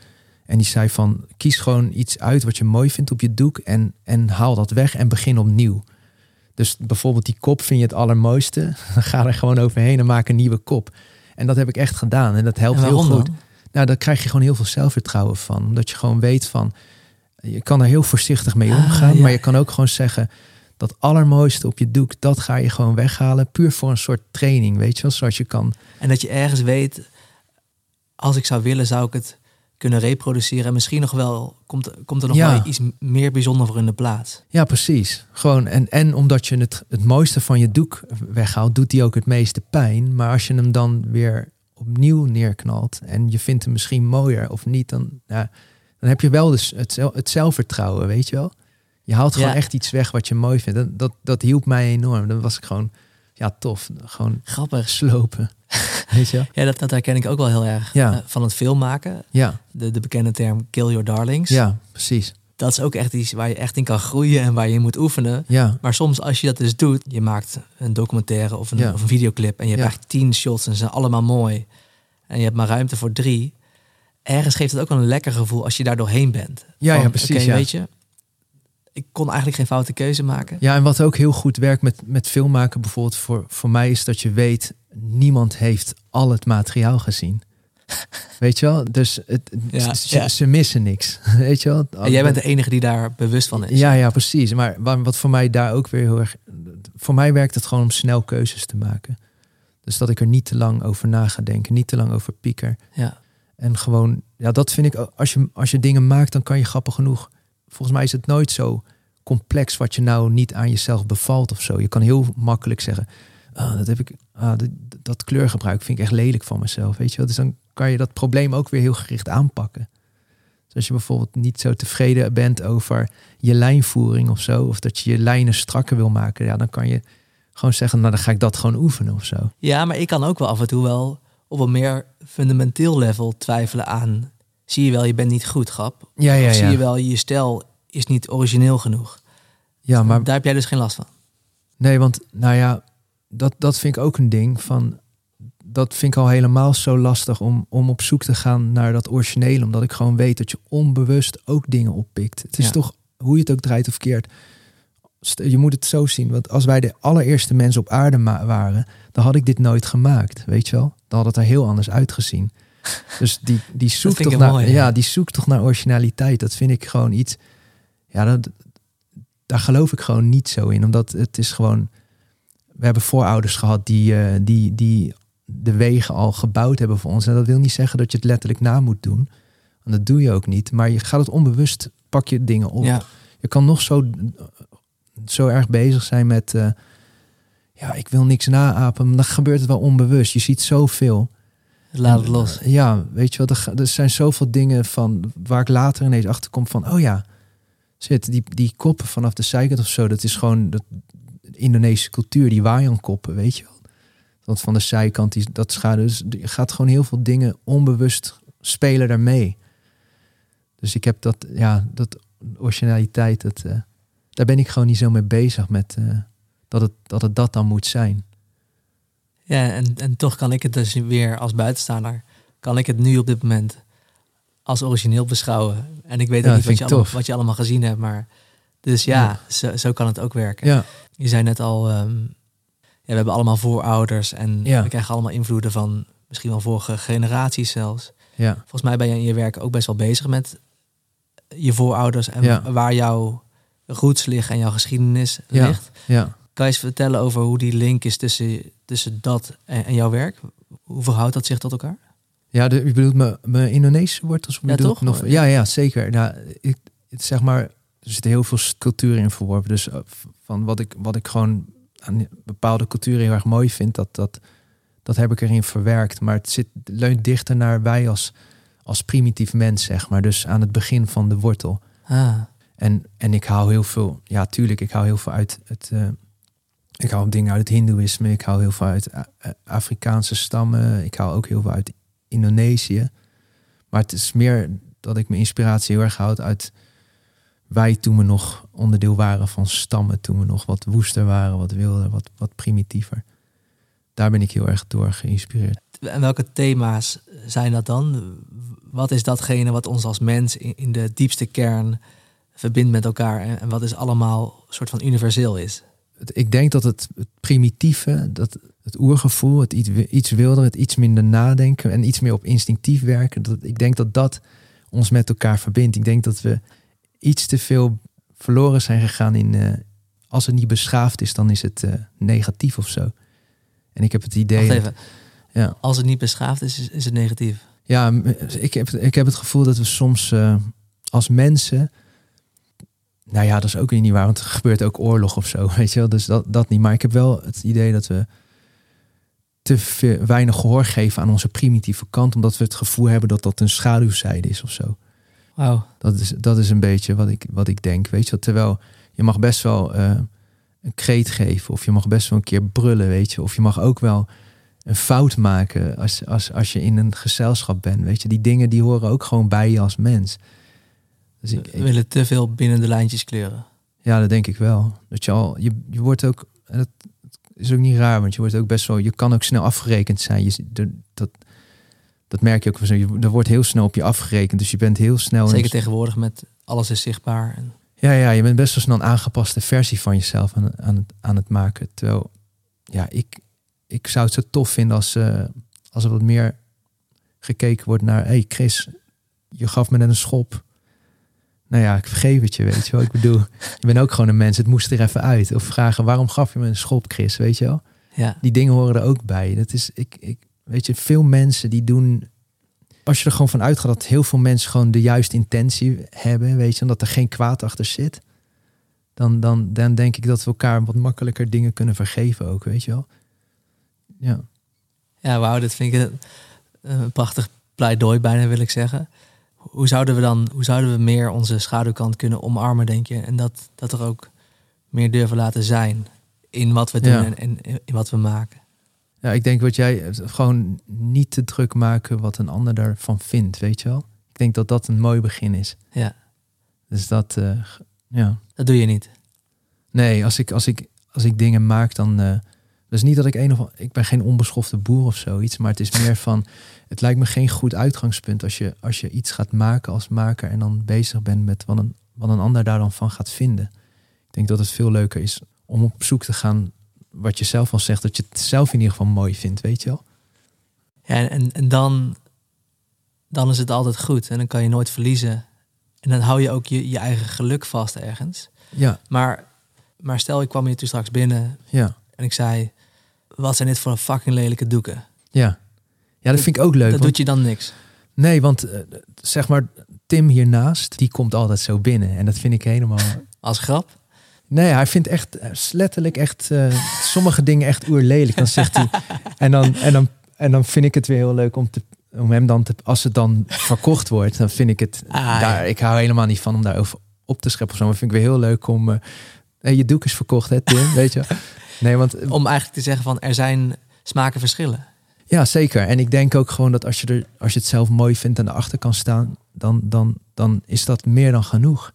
En die zei van, kies gewoon iets uit wat je mooi vindt op je doek. En, en haal dat weg en begin opnieuw. Dus bijvoorbeeld die kop vind je het allermooiste. Dan ga er gewoon overheen en maak een nieuwe kop. En dat heb ik echt gedaan. En dat helpt En heel goed. dan? Nou, daar krijg je gewoon heel veel zelfvertrouwen van. Omdat je gewoon weet van, je kan er heel voorzichtig mee Ah, omgaan. ja. Maar je kan ook gewoon zeggen, dat allermooiste op je doek, dat ga je gewoon weghalen. Puur voor een soort training, weet je wel. Zoals je kan, En dat je ergens weet, als ik zou willen, zou ik het kunnen reproduceren. En misschien nog wel, komt, komt er nog Ja. wel iets meer bijzonder voor in de plaats. ja precies. Gewoon, en, en omdat je het, het mooiste van je doek weghaalt, doet die ook het meeste pijn. Maar als je hem dan weer opnieuw neerknalt en je vindt hem misschien mooier of niet, dan, ja, dan heb je wel dus het, het zelfvertrouwen, weet je wel. Je haalt gewoon Ja. echt iets weg wat je mooi vindt. Dat, dat, dat hielp mij enorm. Dan was ik gewoon, ja, tof. Gewoon Grappig. slopen. Weet je? Ja, dat, dat herken ik ook wel heel erg Ja. eh, van het filmmaken. Ja, De, de bekende term kill your darlings. ja, precies. Dat is ook echt iets waar je echt in kan groeien en waar je in moet oefenen. Ja, Maar soms als je dat dus doet, je maakt een documentaire of een, Ja. of een videoclip en je hebt Ja. eigenlijk tien shots en ze zijn allemaal mooi. En je hebt maar ruimte voor drie. Ergens geeft het ook wel een lekker gevoel als je daar doorheen bent. Ja, Van, ja, precies, weet je, ik kon eigenlijk geen foute keuze maken. Ja, en wat ook heel goed werkt met, met filmmaken bijvoorbeeld voor, voor mij is dat je weet, niemand heeft al het materiaal gezien. Weet je wel? Dus het, Ja, ze, ja. ze missen niks. Weet je wel? En jij bent de enige die daar bewust van is. Ja, ja, precies. Maar wa- wat voor mij daar ook weer heel erg... Voor mij werkt het gewoon om snel keuzes te maken. Dus dat ik er niet te lang over na ga denken. Niet te lang over pieker. Ja. En gewoon, ja, dat vind ik, als je, als je dingen maakt, dan kan je grappig genoeg. Volgens mij is het nooit zo complex wat je nou niet aan jezelf bevalt of zo. Je kan heel makkelijk zeggen, ah, dat heb ik, ah, dat, kleurgebruik vind ik echt lelijk van mezelf, weet je wel. Dus dan kan je dat probleem ook weer heel gericht aanpakken. Dus als je bijvoorbeeld niet zo tevreden bent over je lijnvoering of zo, of dat je je lijnen strakker wil maken, ja, dan kan je gewoon zeggen, nou dan ga ik dat gewoon oefenen of zo. ja, maar ik kan ook wel af en toe wel op een meer fundamenteel level twijfelen aan... Zie je wel, je bent niet goed, grap. Ja, ja, Of zie ja. je wel, je stijl is niet origineel genoeg. Ja, maar Daar heb jij dus geen last van. Nee, want nou ja, dat, dat vind ik ook een ding van. Dat vind ik al helemaal zo lastig om, om op zoek te gaan naar dat originele. Omdat ik gewoon weet dat je onbewust ook dingen oppikt. Het is Ja. toch, hoe je het ook draait of keert. Je moet het zo zien. Want als wij de allereerste mensen op aarde waren, dan had ik dit nooit gemaakt. Weet je wel? Dan had het er heel anders uitgezien. Dus die, die zoekt toch naar, ja, die zoekt toch naar originaliteit. Dat vind ik gewoon iets. Ja, dat, daar geloof ik gewoon niet zo in. Omdat het is gewoon. We hebben voorouders gehad die, eh, die, die de wegen al gebouwd hebben voor ons. En dat wil niet zeggen dat je het letterlijk na moet doen. Want dat doe je ook niet. Maar je gaat het onbewust, pak je dingen op. Ja. Je kan nog zo, zo erg bezig zijn met. eh, ja, ik wil niks naapen. Maar dan gebeurt het wel onbewust. Je ziet zoveel. Laat het los. Ja, weet je wel, er, er zijn zoveel dingen van waar ik later ineens achter kom van, oh ja, zit die, die koppen vanaf de zijkant of zo, dat is gewoon de Indonesische cultuur, die wayang koppen, weet je wel. Dat van de zijkant, die, dat schade, dus je gaat gewoon heel veel dingen onbewust spelen daarmee. Dus ik heb dat, ja, dat originaliteit, dat, eh, daar ben ik gewoon niet zo mee bezig met eh, dat, het, dat het dat dan moet zijn. Ja, en, en toch kan ik het dus weer als buitenstaander, kan ik het nu op dit moment als origineel beschouwen. En ik weet Ja, ook dat niet wat je, allemaal, wat je allemaal gezien hebt, maar dus ja, Ja. Zo, zo kan het ook werken. Ja, Je zei net al, ehm, ja, we hebben allemaal voorouders en Ja. we krijgen allemaal invloeden van misschien wel vorige generaties zelfs. ja, Volgens mij ben je in je werk ook best wel bezig met je voorouders en Ja. waar jouw roots liggen en jouw geschiedenis Ja. ligt. ja. Kan je eens vertellen over hoe die link is tussen, tussen dat en, en jouw werk? Hoe verhoudt dat zich tot elkaar? Ja, de, je bedoelt mijn, mijn Indonesische wortels? Ja, toch? Nog, ja, ja, zeker. Nou, ik, zeg maar, er zitten heel veel culturen in verworven. Dus eh, van wat ik, wat ik gewoon aan bepaalde culturen heel erg mooi vind, dat, dat, dat heb ik erin verwerkt. Maar het zit, leunt dichter naar wij als, als primitief mens, zeg maar. Dus aan het begin van de wortel. Ah, En, en ik haal heel veel, ja, tuurlijk, ik haal heel veel uit het. eh, ik haal dingen uit het Hindoeïsme, ik haal heel veel uit A- A- Afrikaanse stammen, ik haal ook heel veel uit Indonesië. Maar het is meer dat ik mijn inspiratie heel erg houd uit wij toen we nog onderdeel waren van stammen, toen we nog wat woester waren, wat wilder, wat, wat primitiever. Daar ben ik heel erg door geïnspireerd. en welke thema's zijn dat dan? Wat is datgene wat ons als mens in, de diepste kern verbindt met elkaar en wat is allemaal soort van universeel is? Ik denk dat het, het primitieve, dat het oergevoel, het iets, iets wilder, het iets minder nadenken en iets meer op instinctief werken, dat, ik denk dat dat ons met elkaar verbindt. Ik denk dat we iets te veel verloren zijn gegaan in, eh, als het niet beschaafd is, dan is het eh, negatief of zo. En ik heb het idee. Wacht even. Ja. Als het niet beschaafd is, is, het negatief. Ja, ik heb, ik heb het gevoel dat we soms eh, als mensen. Nou ja, dat is ook weer niet waar, want er gebeurt ook oorlog of zo, weet je wel. Dus dat, dat niet. Maar ik heb wel het idee dat we te veel, weinig gehoor geven aan onze primitieve kant, omdat we het gevoel hebben dat dat een schaduwzijde is of zo. Dat is, dat is een beetje wat ik, wat ik denk, weet je wel. Terwijl je mag best wel eh, een kreet geven, of je mag best wel een keer brullen, weet je. Of je mag ook wel een fout maken als, als, als je in een gezelschap bent. Weet je, die dingen die horen ook gewoon bij je als mens. Dus ik, We willen te veel binnen de lijntjes kleuren. ja, dat denk ik wel. Dat je al, je, je wordt ook, en dat is ook niet raar, want je wordt ook best wel, je kan ook snel afgerekend zijn. Je, dat, dat, merk je ook van zo. Je, er wordt heel snel op je afgerekend, dus je bent heel snel. Zeker tegenwoordig met alles is zichtbaar. En Ja, ja, je bent best wel snel een aangepaste versie van jezelf aan, aan, het, aan het maken. Terwijl, ja, ik, ik zou het zo tof vinden als, eh, als er wat meer gekeken wordt naar... hey Chris, je gaf me net een schop. Nou ja, ik vergeef het je, weet je wel. Ik bedoel, je bent ook gewoon een mens. Het moest er even uit. Of vragen, waarom gaf je me een schop, Chris, weet je wel? ja, Die dingen horen er ook bij. Dat is, ik, ik, weet je, veel mensen die doen... Als je er gewoon van uitgaat dat heel veel mensen gewoon de juiste intentie hebben, weet je, en dat er geen kwaad achter zit, dan, dan, dan denk ik dat we elkaar wat makkelijker dingen kunnen vergeven ook, weet je wel. Ja, ja wauw, dat vind ik een, een prachtig pleidooi bijna wil ik zeggen. Hoe zouden we dan, hoe zouden we meer onze schaduwkant kunnen omarmen, denk je? En dat, dat er ook meer durven laten zijn in wat we doen Ja. en, en in wat we maken. ja ik denk wat jij, gewoon niet te druk maken wat een ander daarvan vindt, weet je wel. Ik denk dat dat een mooi begin is. Ja, Dus dat, eh, ja. dat doe je niet. Nee, als ik, als ik, als ik dingen maak, dan. eh dus niet dat ik een of ik ben geen onbeschofte boer of zoiets, maar het is meer van. Het lijkt me geen goed uitgangspunt als je, als je iets gaat maken als maker en dan bezig bent met wat een, wat een ander daar dan van gaat vinden. Ik denk dat het veel leuker is om op zoek te gaan wat je zelf al zegt, dat je het zelf in ieder geval mooi vindt, weet je wel? Ja, en, en dan, dan is het altijd goed en dan kan je nooit verliezen. En dan hou je ook je, je eigen geluk vast ergens. Ja, Maar, maar stel, ik kwam hier toen straks binnen ja, en ik zei... Wat zijn dit voor fucking lelijke doeken? ja. Ja, dat vind ik ook leuk. dat want- doet je dan niks. Nee, want eh, zeg maar, Tim hiernaast, die komt altijd zo binnen. En dat vind ik helemaal Als grap. Nee, hij vindt echt eh, letterlijk echt eh, sommige dingen echt oerlelijk. Dan zegt hij. En dan, en, dan, en dan vind ik het weer heel leuk om, te, om hem dan te. Als het dan verkocht wordt, dan vind ik het. Ah, daar, ja. Ik hou helemaal niet van om daarover op te scheppen of zo. Maar vind ik weer heel leuk om. hey, je doek is verkocht, hè, Tim? Weet je? Nee, want Om eigenlijk te zeggen van er zijn smaken verschillen. Ja, zeker. En ik denk ook gewoon dat als je, er, als je het zelf mooi vindt en erachter kan staan, dan, dan, dan is dat meer dan genoeg.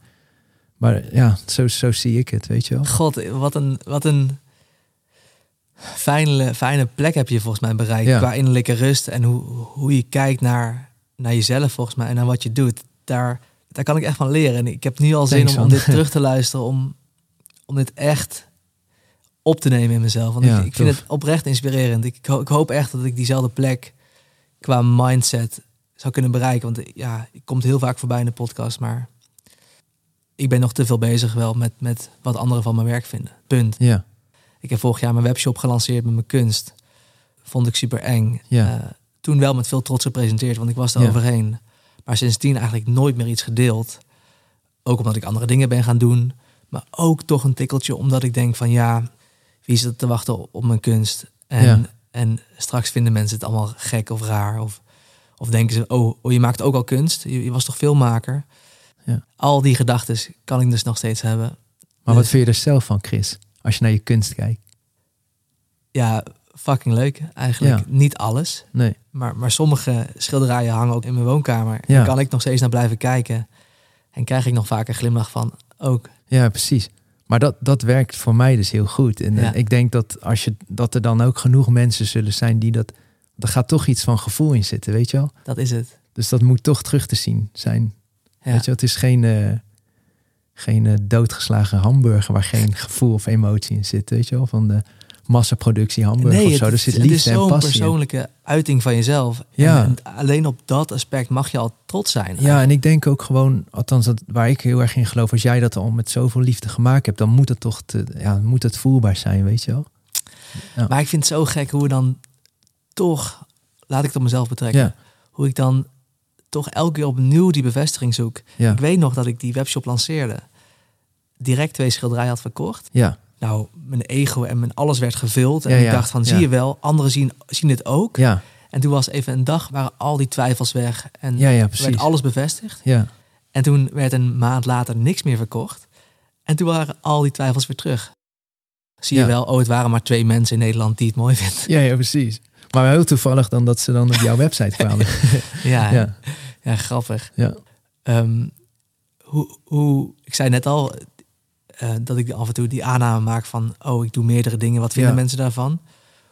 Maar ja, zo, zo zie ik het, weet je wel. God, wat een, wat een fijne, fijne plek heb je volgens mij bereikt. Ja. Qua innerlijke rust en hoe, hoe je kijkt naar, naar jezelf volgens mij en naar wat je doet. Daar, daar kan ik echt van leren. En ik heb nu al zin om, om dit terug te luisteren. Om, om dit echt op te nemen in mezelf. Want Ja, ik, ik vind het oprecht inspirerend. Ik, ho- ik hoop echt dat ik diezelfde plek qua mindset zou kunnen bereiken. Want ja, ik komt heel vaak voorbij in de podcast, maar ik ben nog te veel bezig wel met, met wat anderen van mijn werk vinden. Punt. Ja, Ik heb vorig jaar mijn webshop gelanceerd met mijn kunst. Vond ik super eng. Ja. Eh, toen wel met veel trots gepresenteerd, want ik was er Ja. overheen. Maar sindsdien eigenlijk nooit meer iets gedeeld. Ook omdat ik andere dingen ben gaan doen. Maar ook toch een tikkeltje omdat ik denk van ja, wie zit te wachten op, mijn kunst? En, Ja. en straks vinden mensen het allemaal gek of raar. Of, of denken ze, oh, oh, je maakt ook al kunst. Je, je was toch filmmaker? Ja. Al die gedachten kan ik dus nog steeds hebben. maar wat Dus- vind je er zelf van, Chris? Als je naar je kunst kijkt. Ja, fucking leuk eigenlijk. Ja. Niet alles. Nee. Maar, maar sommige schilderijen hangen ook in mijn woonkamer. Ja. En kan ik nog steeds naar blijven kijken. En krijg ik nog vaak een glimlach van ook. Ja, precies. Maar dat, dat werkt voor mij dus heel goed. En eh, Ja. ik denk dat, als je, dat er dan ook genoeg mensen zullen zijn die dat... Er gaat toch iets van gevoel in zitten, weet je wel? Dat is het. Dus dat moet toch terug te zien zijn. Ja. Weet je, het is geen, eh, geen eh, doodgeslagen hamburger waar geen gevoel of emotie in zit. Weet je wel, van de massaproductie hamburger of zo. het, Er zit het is en zo'n in. persoonlijke uiting van jezelf. Ja. En, en alleen op dat aspect mag je al trots zijn. Ja, en ik denk ook gewoon, althans dat, waar ik heel erg in geloof, als jij dat al met zoveel liefde gemaakt hebt, dan moet het toch te, ja, moet het voelbaar zijn, weet je wel? Maar ik vind het zo gek hoe we dan toch, laat ik het op mezelf betrekken, Ja, hoe ik dan toch elke keer opnieuw die bevestiging zoek. ja, Ik weet nog dat ik die webshop lanceerde. Direct twee schilderijen had verkocht. ja, Nou, mijn ego en mijn alles werd gevuld. En Ja, ik dacht van, zie je wel, anderen zien, zien het ook. ja, En toen was even een dag, waren al die twijfels weg. En werd alles bevestigd. Ja, En toen werd een maand later niks meer verkocht. En toen waren al die twijfels weer terug. Zie je wel, oh, het waren maar twee mensen in Nederland die het mooi vinden. ja, ja, precies. Maar heel toevallig dan dat ze dan op jouw website kwamen. Ja, ja. ja. grappig. Ja. Ehm, hoe, hoe, ik zei net al eh, dat ik af en toe die aanname maak van, oh, ik doe meerdere dingen. Wat vinden Ja. mensen daarvan?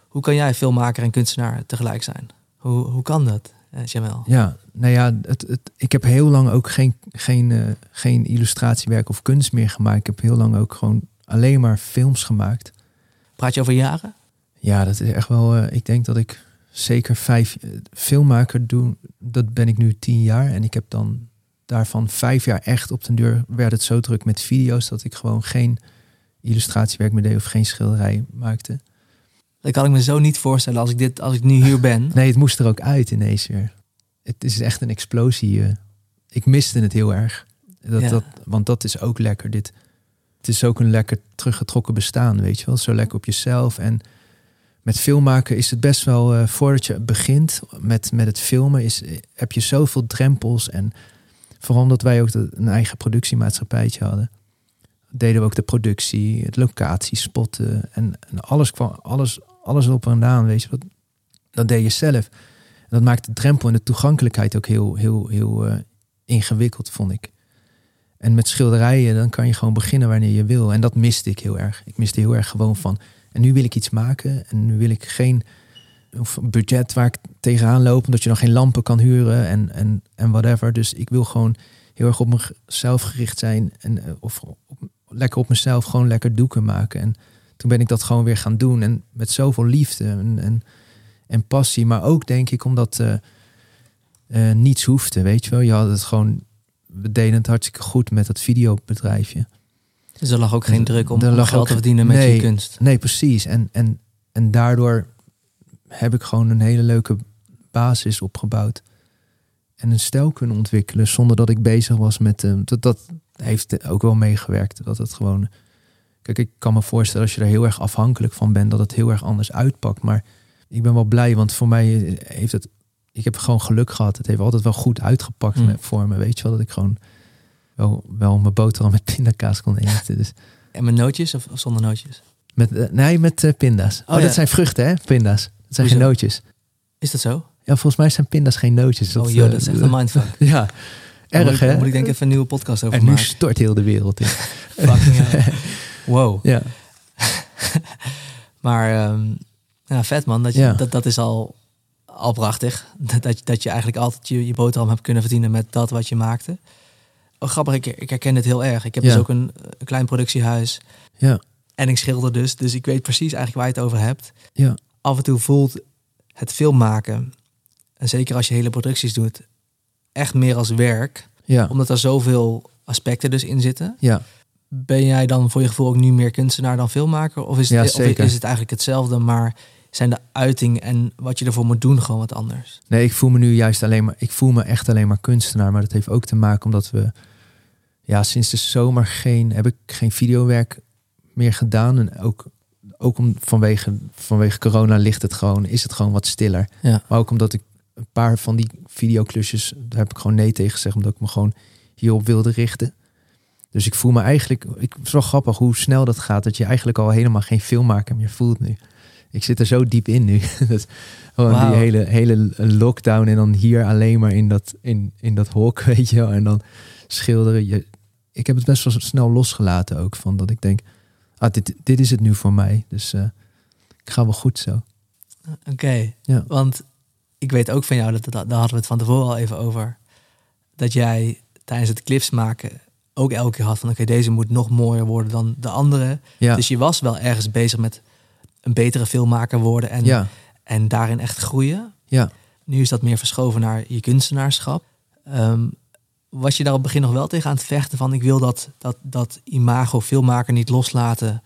Hoe kan jij filmmaker en kunstenaar tegelijk zijn? Hoe, hoe kan dat, eh, Jamel? Ja, nou ja, het, het, ik heb heel lang ook geen, geen, eh, geen illustratiewerk of kunst meer gemaakt. Ik heb heel lang ook gewoon alleen maar films gemaakt. Praat je over jaren? Ja, dat is echt wel. ik denk dat ik zeker vijf filmmaker doe. Dat ben ik nu tien jaar. En ik heb dan daarvan vijf jaar echt op den deur werd het zo druk met video's dat ik gewoon geen illustratiewerk meer deed of geen schilderij maakte. Dat kan ik me zo niet voorstellen als ik, dit, als ik nu hier ben. Nee, het moest er ook uit ineens weer. Het is echt een explosie. eh. Ik miste het heel erg. Dat, Ja. dat, want dat is ook lekker. Dit, het is ook een lekker teruggetrokken bestaan, weet je wel. Zo lekker op jezelf. En met filmmaken is het best wel... eh, voordat je begint met, met het filmen... Is, eh, heb je zoveel drempels. En vooral omdat wij ook een eigen productiemaatschappijtje hadden... deden we ook de productie, het locatie, spotten... en, alles kwam, alles, alles op en aan, weet je. Dat, dat deed je zelf. Dat maakt de drempel en de toegankelijkheid ook heel, heel, heel eh, ingewikkeld, vond ik. En met schilderijen, dan kan je gewoon beginnen wanneer je wil. En dat miste ik heel erg. Ik miste heel erg gewoon van. En nu wil ik iets maken. En nu wil ik geen of een budget waar ik tegenaan loop. Omdat je dan geen lampen kan huren en, en, en whatever. Dus ik wil gewoon heel erg op mezelf gericht zijn. En, eh, of op- lekker op mezelf gewoon lekker doeken maken. En toen ben ik dat gewoon weer gaan doen. En met zoveel liefde en, en, en passie. Maar ook denk ik omdat eh, eh, niets hoefde. Weet je wel, je had het gewoon. We deden het hartstikke goed met dat videobedrijfje. Dus er lag ook geen druk om, Er lag geld te verdienen met nee. je kunst. Nee, precies. En, en, en daardoor heb ik gewoon een hele leuke basis opgebouwd. En een stijl kunnen ontwikkelen zonder dat ik bezig was met... eh, dat, dat heeft ook wel meegewerkt. Dat het gewoon... Kijk, ik kan me voorstellen als je er heel erg afhankelijk van bent... dat het heel erg anders uitpakt. Maar ik ben wel blij, want voor mij heeft het... Ik heb gewoon geluk gehad. Het heeft altijd wel goed uitgepakt Mm. met, voor me. Weet je wel, dat ik gewoon wel, wel mijn boterham met pindakaas kon eten. Dus En met nootjes of, of zonder nootjes? met, eh, nee, met eh, pinda's. Oh, ja. dat zijn vruchten, hè? Pinda's. Dat zijn geen nootjes. Is dat zo? Ja, volgens mij zijn pinda's geen nootjes. oh joh, eh, dat is echt een mindfuck. Ja, Daar moet erg ik- hè? moet ik denk ik even een nieuwe podcast over en nu maken. stort heel de wereld in. Fucking hell. Wow. ja, Maar ehm, ja, vet man. Dat, je, Ja. dat, dat is al, al prachtig. Dat, dat, je- dat je eigenlijk altijd je, je boterham hebt kunnen verdienen met dat wat je maakte. Oh, grappig, ik, ik herken het heel erg. Ik heb Ja. dus ook een, een klein productiehuis. ja, En ik schilder dus. Dus ik weet precies eigenlijk waar je het over hebt. ja, Af en toe voelt het film maken. En zeker als je hele producties doet. Echt meer als werk. ja, Omdat er zoveel aspecten dus in zitten. ja. Ben jij dan voor je gevoel ook nu meer kunstenaar dan filmmaker? Of is het, Ja, of zeker. is het eigenlijk hetzelfde, maar zijn de uiting en wat je ervoor moet doen gewoon wat anders? Nee, ik voel me nu juist alleen maar... Ik voel me echt alleen maar kunstenaar. Maar dat heeft ook te maken omdat we... Ja, sinds de zomer geen, heb ik geen videowerk meer gedaan. En ook, ook om, vanwege, vanwege corona ligt het gewoon... Is het gewoon wat stiller. Ja. Maar ook omdat ik een paar van die videoklusjes, daar heb ik gewoon nee tegen gezegd, omdat ik me gewoon hierop wilde richten. Dus ik voel me eigenlijk, ik, het is wel grappig hoe snel dat gaat, dat je eigenlijk al helemaal geen filmmaker meer voelt nu. Ik zit er zo diep in nu. dat, gewoon Wauw. die hele, hele lockdown en dan hier alleen maar in dat, in, in dat hok, weet je wel. En dan schilderen. Je, ik heb het best wel snel losgelaten ook, van dat ik denk, ah, dit, dit is het nu voor mij. Dus eh, ik ga wel goed zo. Oké, Ja. want ik weet ook van jou, dat, dat, daar hadden we het van tevoren al even over, dat jij tijdens het clips maken ook elke keer had van oké, deze moet nog mooier worden dan de andere. Ja, Dus je was wel ergens bezig met een betere filmmaker worden en, ja, en daarin echt groeien. ja. Nu is dat meer verschoven naar je kunstenaarschap. Ehm, was je daar op het begin nog wel tegen aan het vechten van ik wil dat, dat, dat imago filmmaker niet loslaten?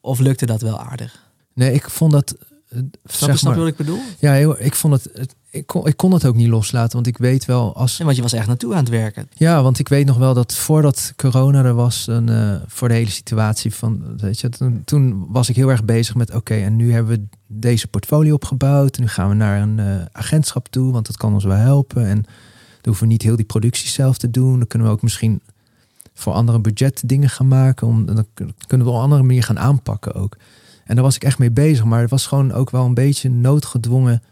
Of lukte dat wel aardig? Nee, ik vond dat. eh, Snap, je, snap je maar, wat ik bedoel? ja, ik vond het. Ik kon, ik kon het ook niet loslaten, want ik weet wel als. Nee, want je was echt naartoe aan het werken. Ja, want ik weet nog wel dat voordat corona er was, een, eh, voor de hele situatie van, weet je, toen, toen was ik heel erg bezig met, oké, en nu hebben we deze portfolio opgebouwd, en nu gaan we naar een eh, agentschap toe, want dat kan ons wel helpen, en hoeven we niet heel die productie zelf te doen, dan kunnen we ook misschien voor andere budget dingen gaan maken, om, dan kun- kunnen we op een andere manier gaan aanpakken ook. En daar was ik echt mee bezig. Maar het was gewoon ook wel een beetje noodgedwongen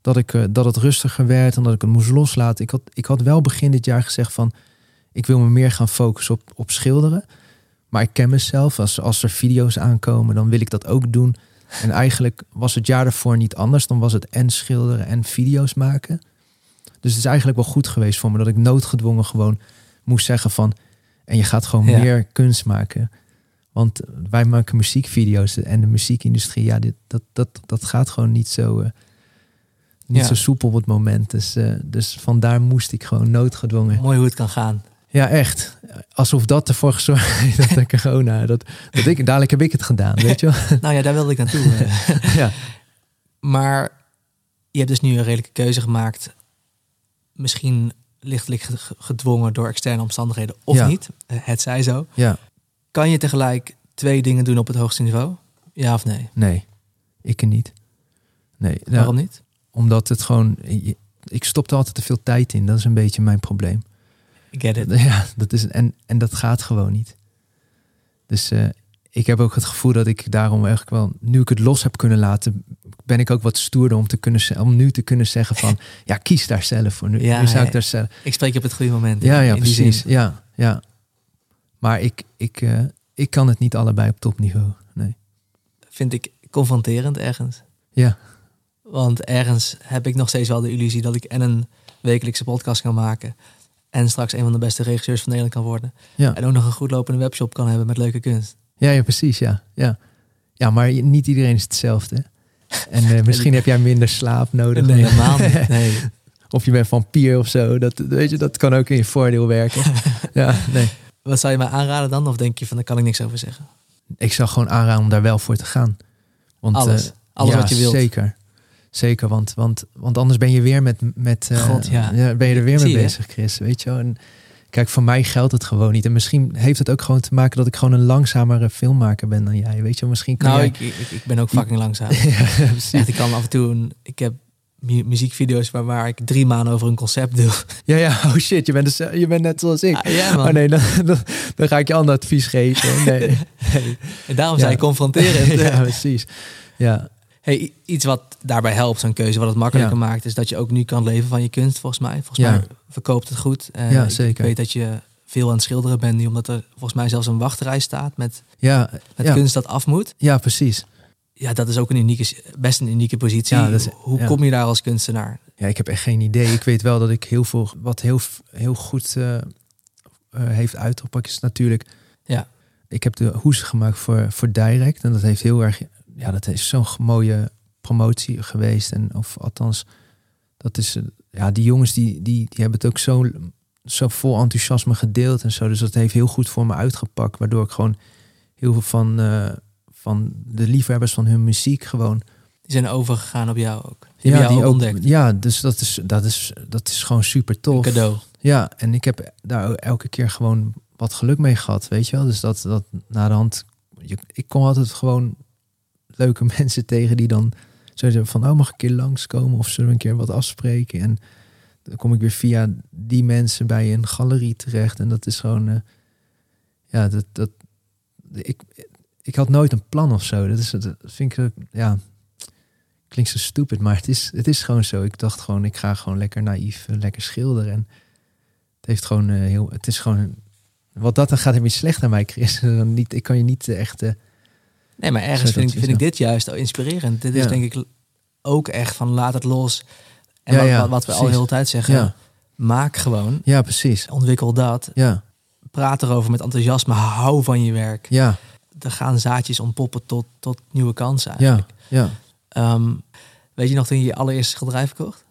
dat, ik, eh, dat het rustiger werd en dat ik het moest loslaten. Ik had, ik had wel begin dit jaar gezegd van, ik wil me meer gaan focussen op, op schilderen. Maar ik ken mezelf. Als, als er video's aankomen, dan wil ik dat ook doen. En eigenlijk was het jaar ervoor niet anders. Dan was het en schilderen en video's maken. Dus het is eigenlijk wel goed geweest voor me dat ik noodgedwongen gewoon moest zeggen van. En je gaat gewoon Ja. meer kunst maken. Want wij maken muziekvideo's en de muziekindustrie, ja, dit, dat, dat, dat gaat gewoon niet zo, eh, niet Ja. zo soepel op het moment. Dus, eh, dus vandaar moest ik gewoon noodgedwongen. Mooi hoe het kan gaan. Ja, echt. Alsof dat ervoor gezorgd heeft dat de corona, dat, dat ik, dadelijk heb ik het gedaan, weet je wel. Nou ja, daar wilde ik naartoe. eh. ja. Maar je hebt dus nu een redelijke keuze gemaakt. Misschien lichtelijk ge- gedwongen door externe omstandigheden of Ja. niet. Eh, Het zij zo. ja, Kan je tegelijk twee dingen doen op het hoogste niveau? Ja of nee? nee, ik niet. Nee, nou, Waarom niet? omdat het gewoon, ik stop er altijd te veel tijd in. Dat is een beetje mijn probleem. Ik get it. Ja, dat is, en, en dat gaat gewoon niet. Dus eh, ik heb ook het gevoel dat ik daarom eigenlijk wel, nu ik het los heb kunnen laten, ben ik ook wat stoerder om, te kunnen, om nu te kunnen zeggen van, ja, kies daar zelf voor. Nu, Ja, nu zou ik daar zelf. Ik spreek je op het goede moment. Ja, ja, precies. zin. Ja, ja. Maar ik, ik, eh, ik kan het niet allebei op topniveau. Nee. Vind ik confronterend ergens. Ja, Want ergens heb ik nog steeds wel de illusie dat ik en een wekelijkse podcast kan maken. En straks een van de beste regisseurs van Nederland kan worden. ja. En ook nog een goed lopende webshop kan hebben met leuke kunst. Ja, ja, precies. Ja, ja. ja maar niet iedereen is hetzelfde. En eh, misschien heb jij minder slaap nodig. Nee, helemaal niet. Nee. Of je bent vampier of zo. Dat, weet je, dat kan ook in je voordeel werken. ja, nee. Wat zou je mij aanraden dan? Of denk je van, daar kan ik niks over zeggen? Ik zou gewoon aanraden om daar wel voor te gaan. Want, Alles. eh, Alles ja, wat je wilt. Zeker. Zeker, want, want, want anders ben je weer met, met eh, God, ja. ben je er weer mee bezig, Chris. Weet je wel? En kijk, voor mij geldt het gewoon niet. En misschien heeft het ook gewoon te maken dat ik gewoon een langzamere filmmaker ben dan jij. Weet je? Misschien kan Nou, jij... ik, ik, ik ben ook fucking langzaam. ja. Echt, ik kan af en toe een, ik heb mu- muziekvideo's waar, waar ik drie maanden over een concept doe. Ja, ja, oh shit, je bent, dus, je bent net zoals ik. Ah, ja, man. oh nee, dan, dan, dan ga ik je ander advies geven. Nee. nee. En daarom Ja. ik confronterend. ja, precies. Ja, Hey, iets wat daarbij helpt, zo'n keuze, wat het makkelijker maakt, is dat je ook nu kan leven van je kunst, volgens mij. Volgens Ja. mij verkoopt het goed. Eh, Ja, ik- zeker. Ik weet dat je veel aan het schilderen bent nu, omdat er volgens mij zelfs een wachtrij staat met, ja, met ja, kunst dat af moet. ja, precies. Ja, dat is ook een unieke, best een unieke positie. Ja, is- Hoe kom je daar als kunstenaar? Ja, ik heb echt geen idee. Ik weet wel dat ik heel veel, wat heel, heel goed eh, eh, heeft uitgepakt, is natuurlijk. Ja. Ik heb de hoes gemaakt voor, voor Direct. En dat heeft heel erg, ja, dat is zo'n mooie promotie geweest. En of althans, dat is, eh, ja, die jongens die, die, die hebben het ook zo, zo vol enthousiasme gedeeld en zo. Dus dat heeft heel goed voor me uitgepakt. Waardoor ik gewoon heel veel van, eh, van de liefhebbers van hun muziek gewoon Die zijn overgegaan op jou ook. Die hebben jou die ook ontdekt. Ja, dus dat is, dat is, dat is gewoon super Een tof. cadeau. Ja, en ik heb daar elke keer gewoon wat geluk mee gehad, weet je wel. Dus dat, dat na de hand, je, ik kom altijd gewoon leuke mensen tegen die dan zo zeggen van, oh mag ik een keer langskomen of zullen een keer wat afspreken? En dan kom ik weer via die mensen bij een galerie terecht en dat is gewoon, eh, ja, dat, dat, ik, ik had nooit een plan of zo. Dat is, dat vind ik, eh, ja, klinkt zo stupid, maar het is, het is gewoon zo. Ik dacht gewoon, ik ga gewoon lekker naïef, eh, lekker schilderen. En het heeft gewoon heel, het is gewoon, wat dat dan gaat, heb je slecht aan mij, Chris. Niet, ik kan je niet echt, eh, Nee, maar ergens vind, ik, vind ik dit juist inspirerend. Dit is Ja. denk ik ook echt van laat het los. En Ja, wat, ja, wat, we al de precies. hele tijd zeggen. ja, Maak gewoon. ja, precies. Ontwikkel dat. Ja, Praat erover met enthousiasme. Hou van je werk. ja, Er gaan zaadjes ontpoppen tot, tot nieuwe kansen ja, eigenlijk. ja, Ehm, weet je nog toen je je allereerste schilderij verkocht?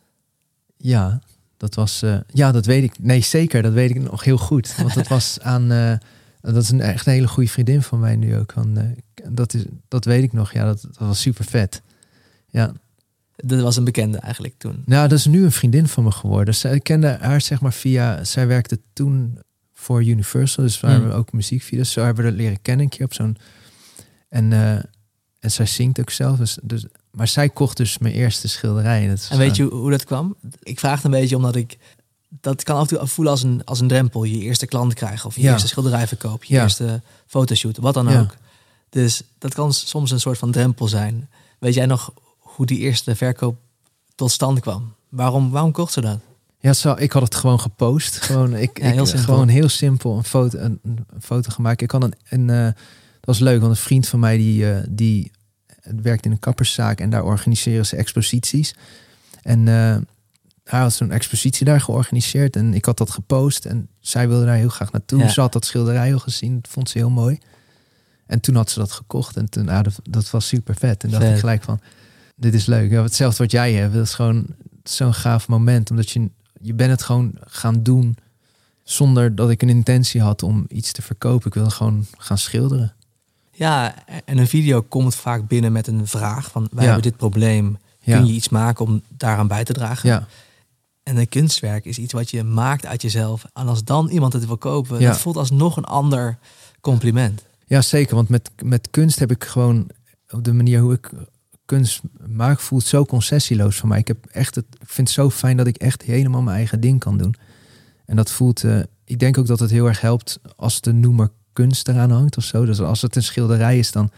ja. Dat was, eh, ja, dat weet ik. Nee, zeker, dat weet ik nog heel goed. Want dat was aan, eh, dat is een echt een hele goede vriendin van mij nu ook. Van, eh, dat, is, dat weet ik nog, ja, dat, dat was super vet. Ja, Dat was een bekende eigenlijk toen. Nou, dat is nu een vriendin van me geworden. Zij kende haar zeg maar via... Zij werkte toen voor Universal. Dus waar Hmm. we ook muziekvideo's... Zo hebben we dat leren kennen een keer op zo'n... En, eh, en zij zingt ook zelf. Dus, dus, maar zij kocht dus mijn eerste schilderij. Dat En weet je gewoon- hoe, hoe dat kwam? Ik vraag het een beetje omdat ik... Dat kan af en toe voelen als een, als een drempel. Je eerste klant krijgen of je Ja. eerste schilderij verkoop. Je Ja. eerste fotoshoot, wat dan Ja. ook. Dus dat kan soms een soort van drempel zijn. Weet jij nog hoe die eerste verkoop tot stand kwam? Waarom, waarom kocht ze dat? Ja, zo, ik had het gewoon gepost. Gewoon, ik, Ja, heel ik, simpel. gewoon heel simpel een foto, een, een foto gemaakt. Ik had een, een eh, dat was leuk, want een vriend van mij die, eh, die werkt in een kapperszaak en daar organiseren ze exposities. En eh, hij had zo'n expositie daar georganiseerd en ik had dat gepost en zij wilde daar heel graag naartoe. Ja. Ze had dat schilderij al gezien, dat vond ze heel mooi. En toen had ze dat gekocht en toen, ah, dat, dat was super vet. En dacht Vet. ik gelijk van, dit is leuk. Ja, hetzelfde wat jij hebt, dat is gewoon zo'n gaaf moment, omdat je, je bent het gewoon gaan doen zonder dat ik een intentie had om iets te verkopen. Ik wilde gewoon gaan schilderen. Ja, en een video komt vaak binnen met een vraag van wij Ja. hebben dit probleem. Ja, Kun je iets maken om daaraan bij te dragen? ja, En een kunstwerk is iets wat je maakt uit jezelf. En als dan iemand het wil kopen, dat voelt alsnog een ander compliment. Ja, zeker. Want met, met kunst heb ik gewoon op de manier hoe ik kunst maak, voelt zo concessieloos voor mij. Ik, heb echt het, ik vind het zo fijn dat ik echt helemaal mijn eigen ding kan doen. En dat voelt, eh, ik denk ook dat het heel erg helpt als de noemer kunst eraan hangt of zo. Dus als het een schilderij is, dan...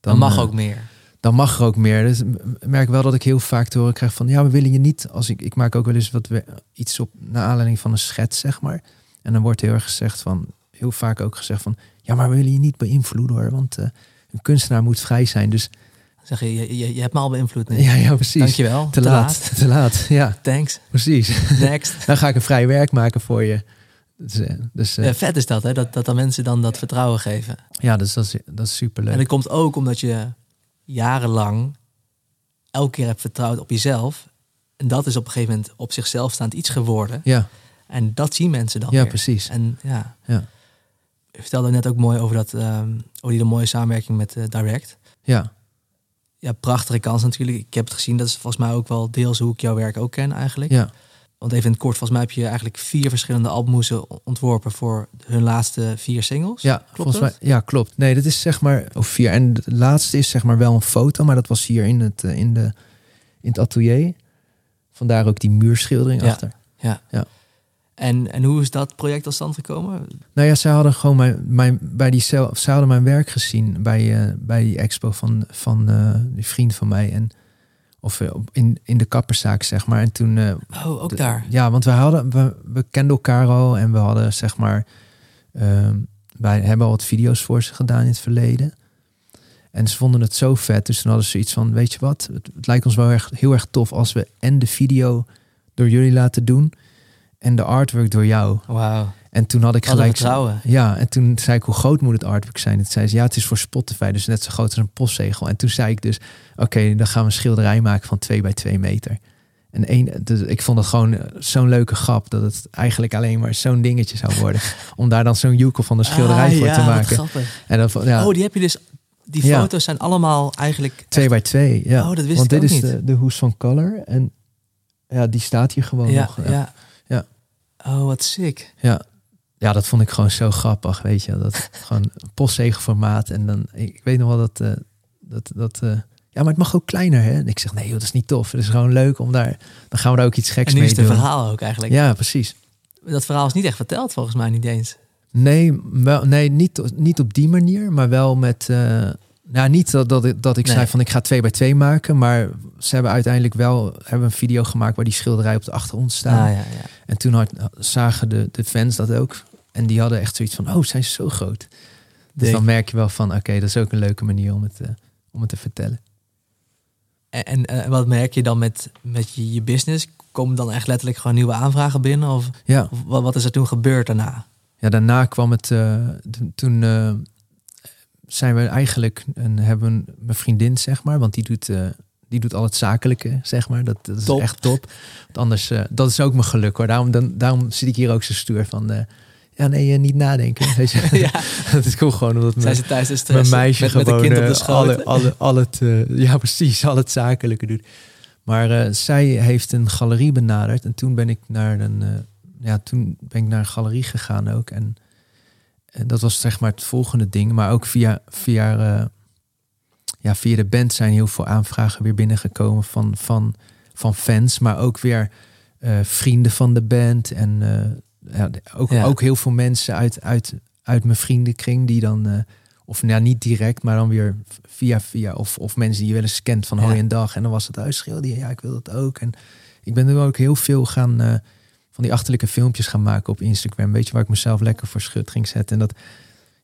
Dan mag eh, ook meer. dan mag er ook meer. Dus ik merk wel dat ik heel vaak te horen krijg van ja, we willen je niet. Als ik, ik maak ook wel eens wat we, iets op naar aanleiding van een schets, zeg maar. En dan wordt heel erg gezegd van, heel vaak ook gezegd van ja, maar we willen je niet beïnvloeden hoor, want eh, een kunstenaar moet vrij zijn. Dus zeg je, je, je, hebt me al beïnvloed. nu. ja, ja, precies. Dankjewel. Te laat, te laat. Ja, Thanks. precies. Next. Dan ga ik een vrij werk maken voor je. Dus, eh, dus eh, Ja, vet is dat, hè? Dat, dat dan mensen dan dat vertrouwen geven. ja, dus dat is, dat is super En dat komt ook omdat je jarenlang elke keer hebt vertrouwd op jezelf. En dat is op een gegeven moment op zichzelf staand iets geworden. Ja, En dat zien mensen dan ja, weer. precies. En ja, Ja. Je vertelde net ook mooi over, dat, ehm over die mooie samenwerking met eh, Direct. Ja, Ja, prachtige kans natuurlijk. Ik heb het gezien. Dat is volgens mij ook wel deels hoe ik jouw werk ook ken eigenlijk. ja, Want even in het kort, volgens mij heb je eigenlijk vier verschillende albummoezen ontworpen voor hun laatste vier singles. Ja, Klopt volgens dat? mij. Ja, klopt. Nee, dat is zeg maar of vier. En de laatste is zeg maar wel een foto, maar dat was hier in het, eh, in de, in het atelier. Vandaar ook die muurschildering Ja. achter. En, en hoe is dat project tot stand gekomen? Nou ja, zij hadden gewoon mijn, mijn, bij die cel, zij hadden mijn werk gezien bij, eh, bij die expo van, van eh, die vriend van mij. En, of eh, in, in de kapperszaak, zeg maar. En toen. Oh, ook daar. Ja, want we hadden, we, we kenden elkaar al en we hadden zeg maar, ehm, wij hebben al wat video's voor ze gedaan in het verleden. En ze vonden het zo vet, dus toen hadden ze iets van, weet je wat, het, het lijkt ons wel erg, heel erg tof als we en de video door jullie laten doen en de artwork door jou. Wauw. En toen had ik gelijk, vertrouwen. ja, en toen zei ik hoe groot moet het artwork zijn? Het zei ze, ja, het is voor Spotify, dus net zo groot als een postzegel. En toen zei ik dus, oké, dan gaan we een schilderij maken van 2 bij 2 meter. En één, dus ik vond het gewoon eh, zo'n leuke grap dat het eigenlijk alleen maar zo'n dingetje zou worden. om daar dan zo'n joekel van de schilderij Ah, voor ja, te maken. En dan ja, Oh, die heb je dus. Die Ja. foto's zijn allemaal eigenlijk. 2 bij 2. Ja. Oh, dat wist Want ik dit ook is niet. de, de hoes van Color. En ja, die staat hier gewoon ja, nog. ja. Oh, wat sick. Ja. ja, dat vond ik gewoon zo grappig, weet je. Dat gewoon postzegelformaat. En dan, ik, weet nog wel dat, eh, dat, dat eh, ja, maar het mag ook kleiner, hè? En ik zeg, nee joh, dat is niet tof. Het is gewoon leuk om daar, dan gaan we daar ook iets geks En nu mee is het doen. verhaal ook eigenlijk. Ja, precies. Dat verhaal is niet echt verteld volgens mij niet eens. Nee, wel, nee niet, niet op die manier, maar wel met... eh, nou, niet dat, dat, ik- dat ik Nee. zei van ik ga twee bij twee maken, maar ze hebben uiteindelijk wel hebben een video gemaakt waar die schilderij op de achtergrond staat. Ah, ja, ja. En toen had, zagen de, de fans dat ook. En die hadden echt zoiets van, oh, zij is zo groot. Dus dan merk je wel van, oké, dat is ook een leuke manier om het, eh, om het te vertellen. En, en eh, wat merk je dan met, met je, je business? Komen dan echt letterlijk gewoon nieuwe aanvragen binnen? Of, Ja, of wat, wat is er toen gebeurd daarna? ja daarna kwam het, eh, toen zijn we eigenlijk, en hebben we mijn vriendin, zeg maar, want die doet, eh, die doet al het zakelijke, zeg maar. Dat, dat is Top. echt top. Want anders, eh, dat is ook mijn geluk hoor. Daarom, dan, daarom zit ik hier ook zo stuur van, eh, ja nee, niet nadenken. Ja, dat is gewoon, omdat zijn mijn, ze thuis mijn meisje met, met gewoon een kind op de schoot? alle, alle, al het, ja precies, al het zakelijke doet. Maar zij heeft een galerie benaderd en toen ben ik naar een, ja, toen ben ik naar een galerie gegaan ook en dat was zeg maar het volgende ding. Maar ook via, via, eh, ja, via de band zijn heel veel aanvragen weer binnengekomen van, van, van fans, maar ook weer eh, vrienden van de band en eh, ja, ook, Ja. ook heel veel mensen uit, uit, uit mijn vriendenkring die dan Of nou, niet direct, maar dan weer via via. Of, of mensen die je wel eens kent van Ja. hoi en dag. En dan was het uitschilder. Ja, ik wil dat ook. En ik ben er ook heel veel gaan van die achterlijke filmpjes gaan maken op Instagram. Weet je, waar ik mezelf lekker voor schut ging zetten. En dat,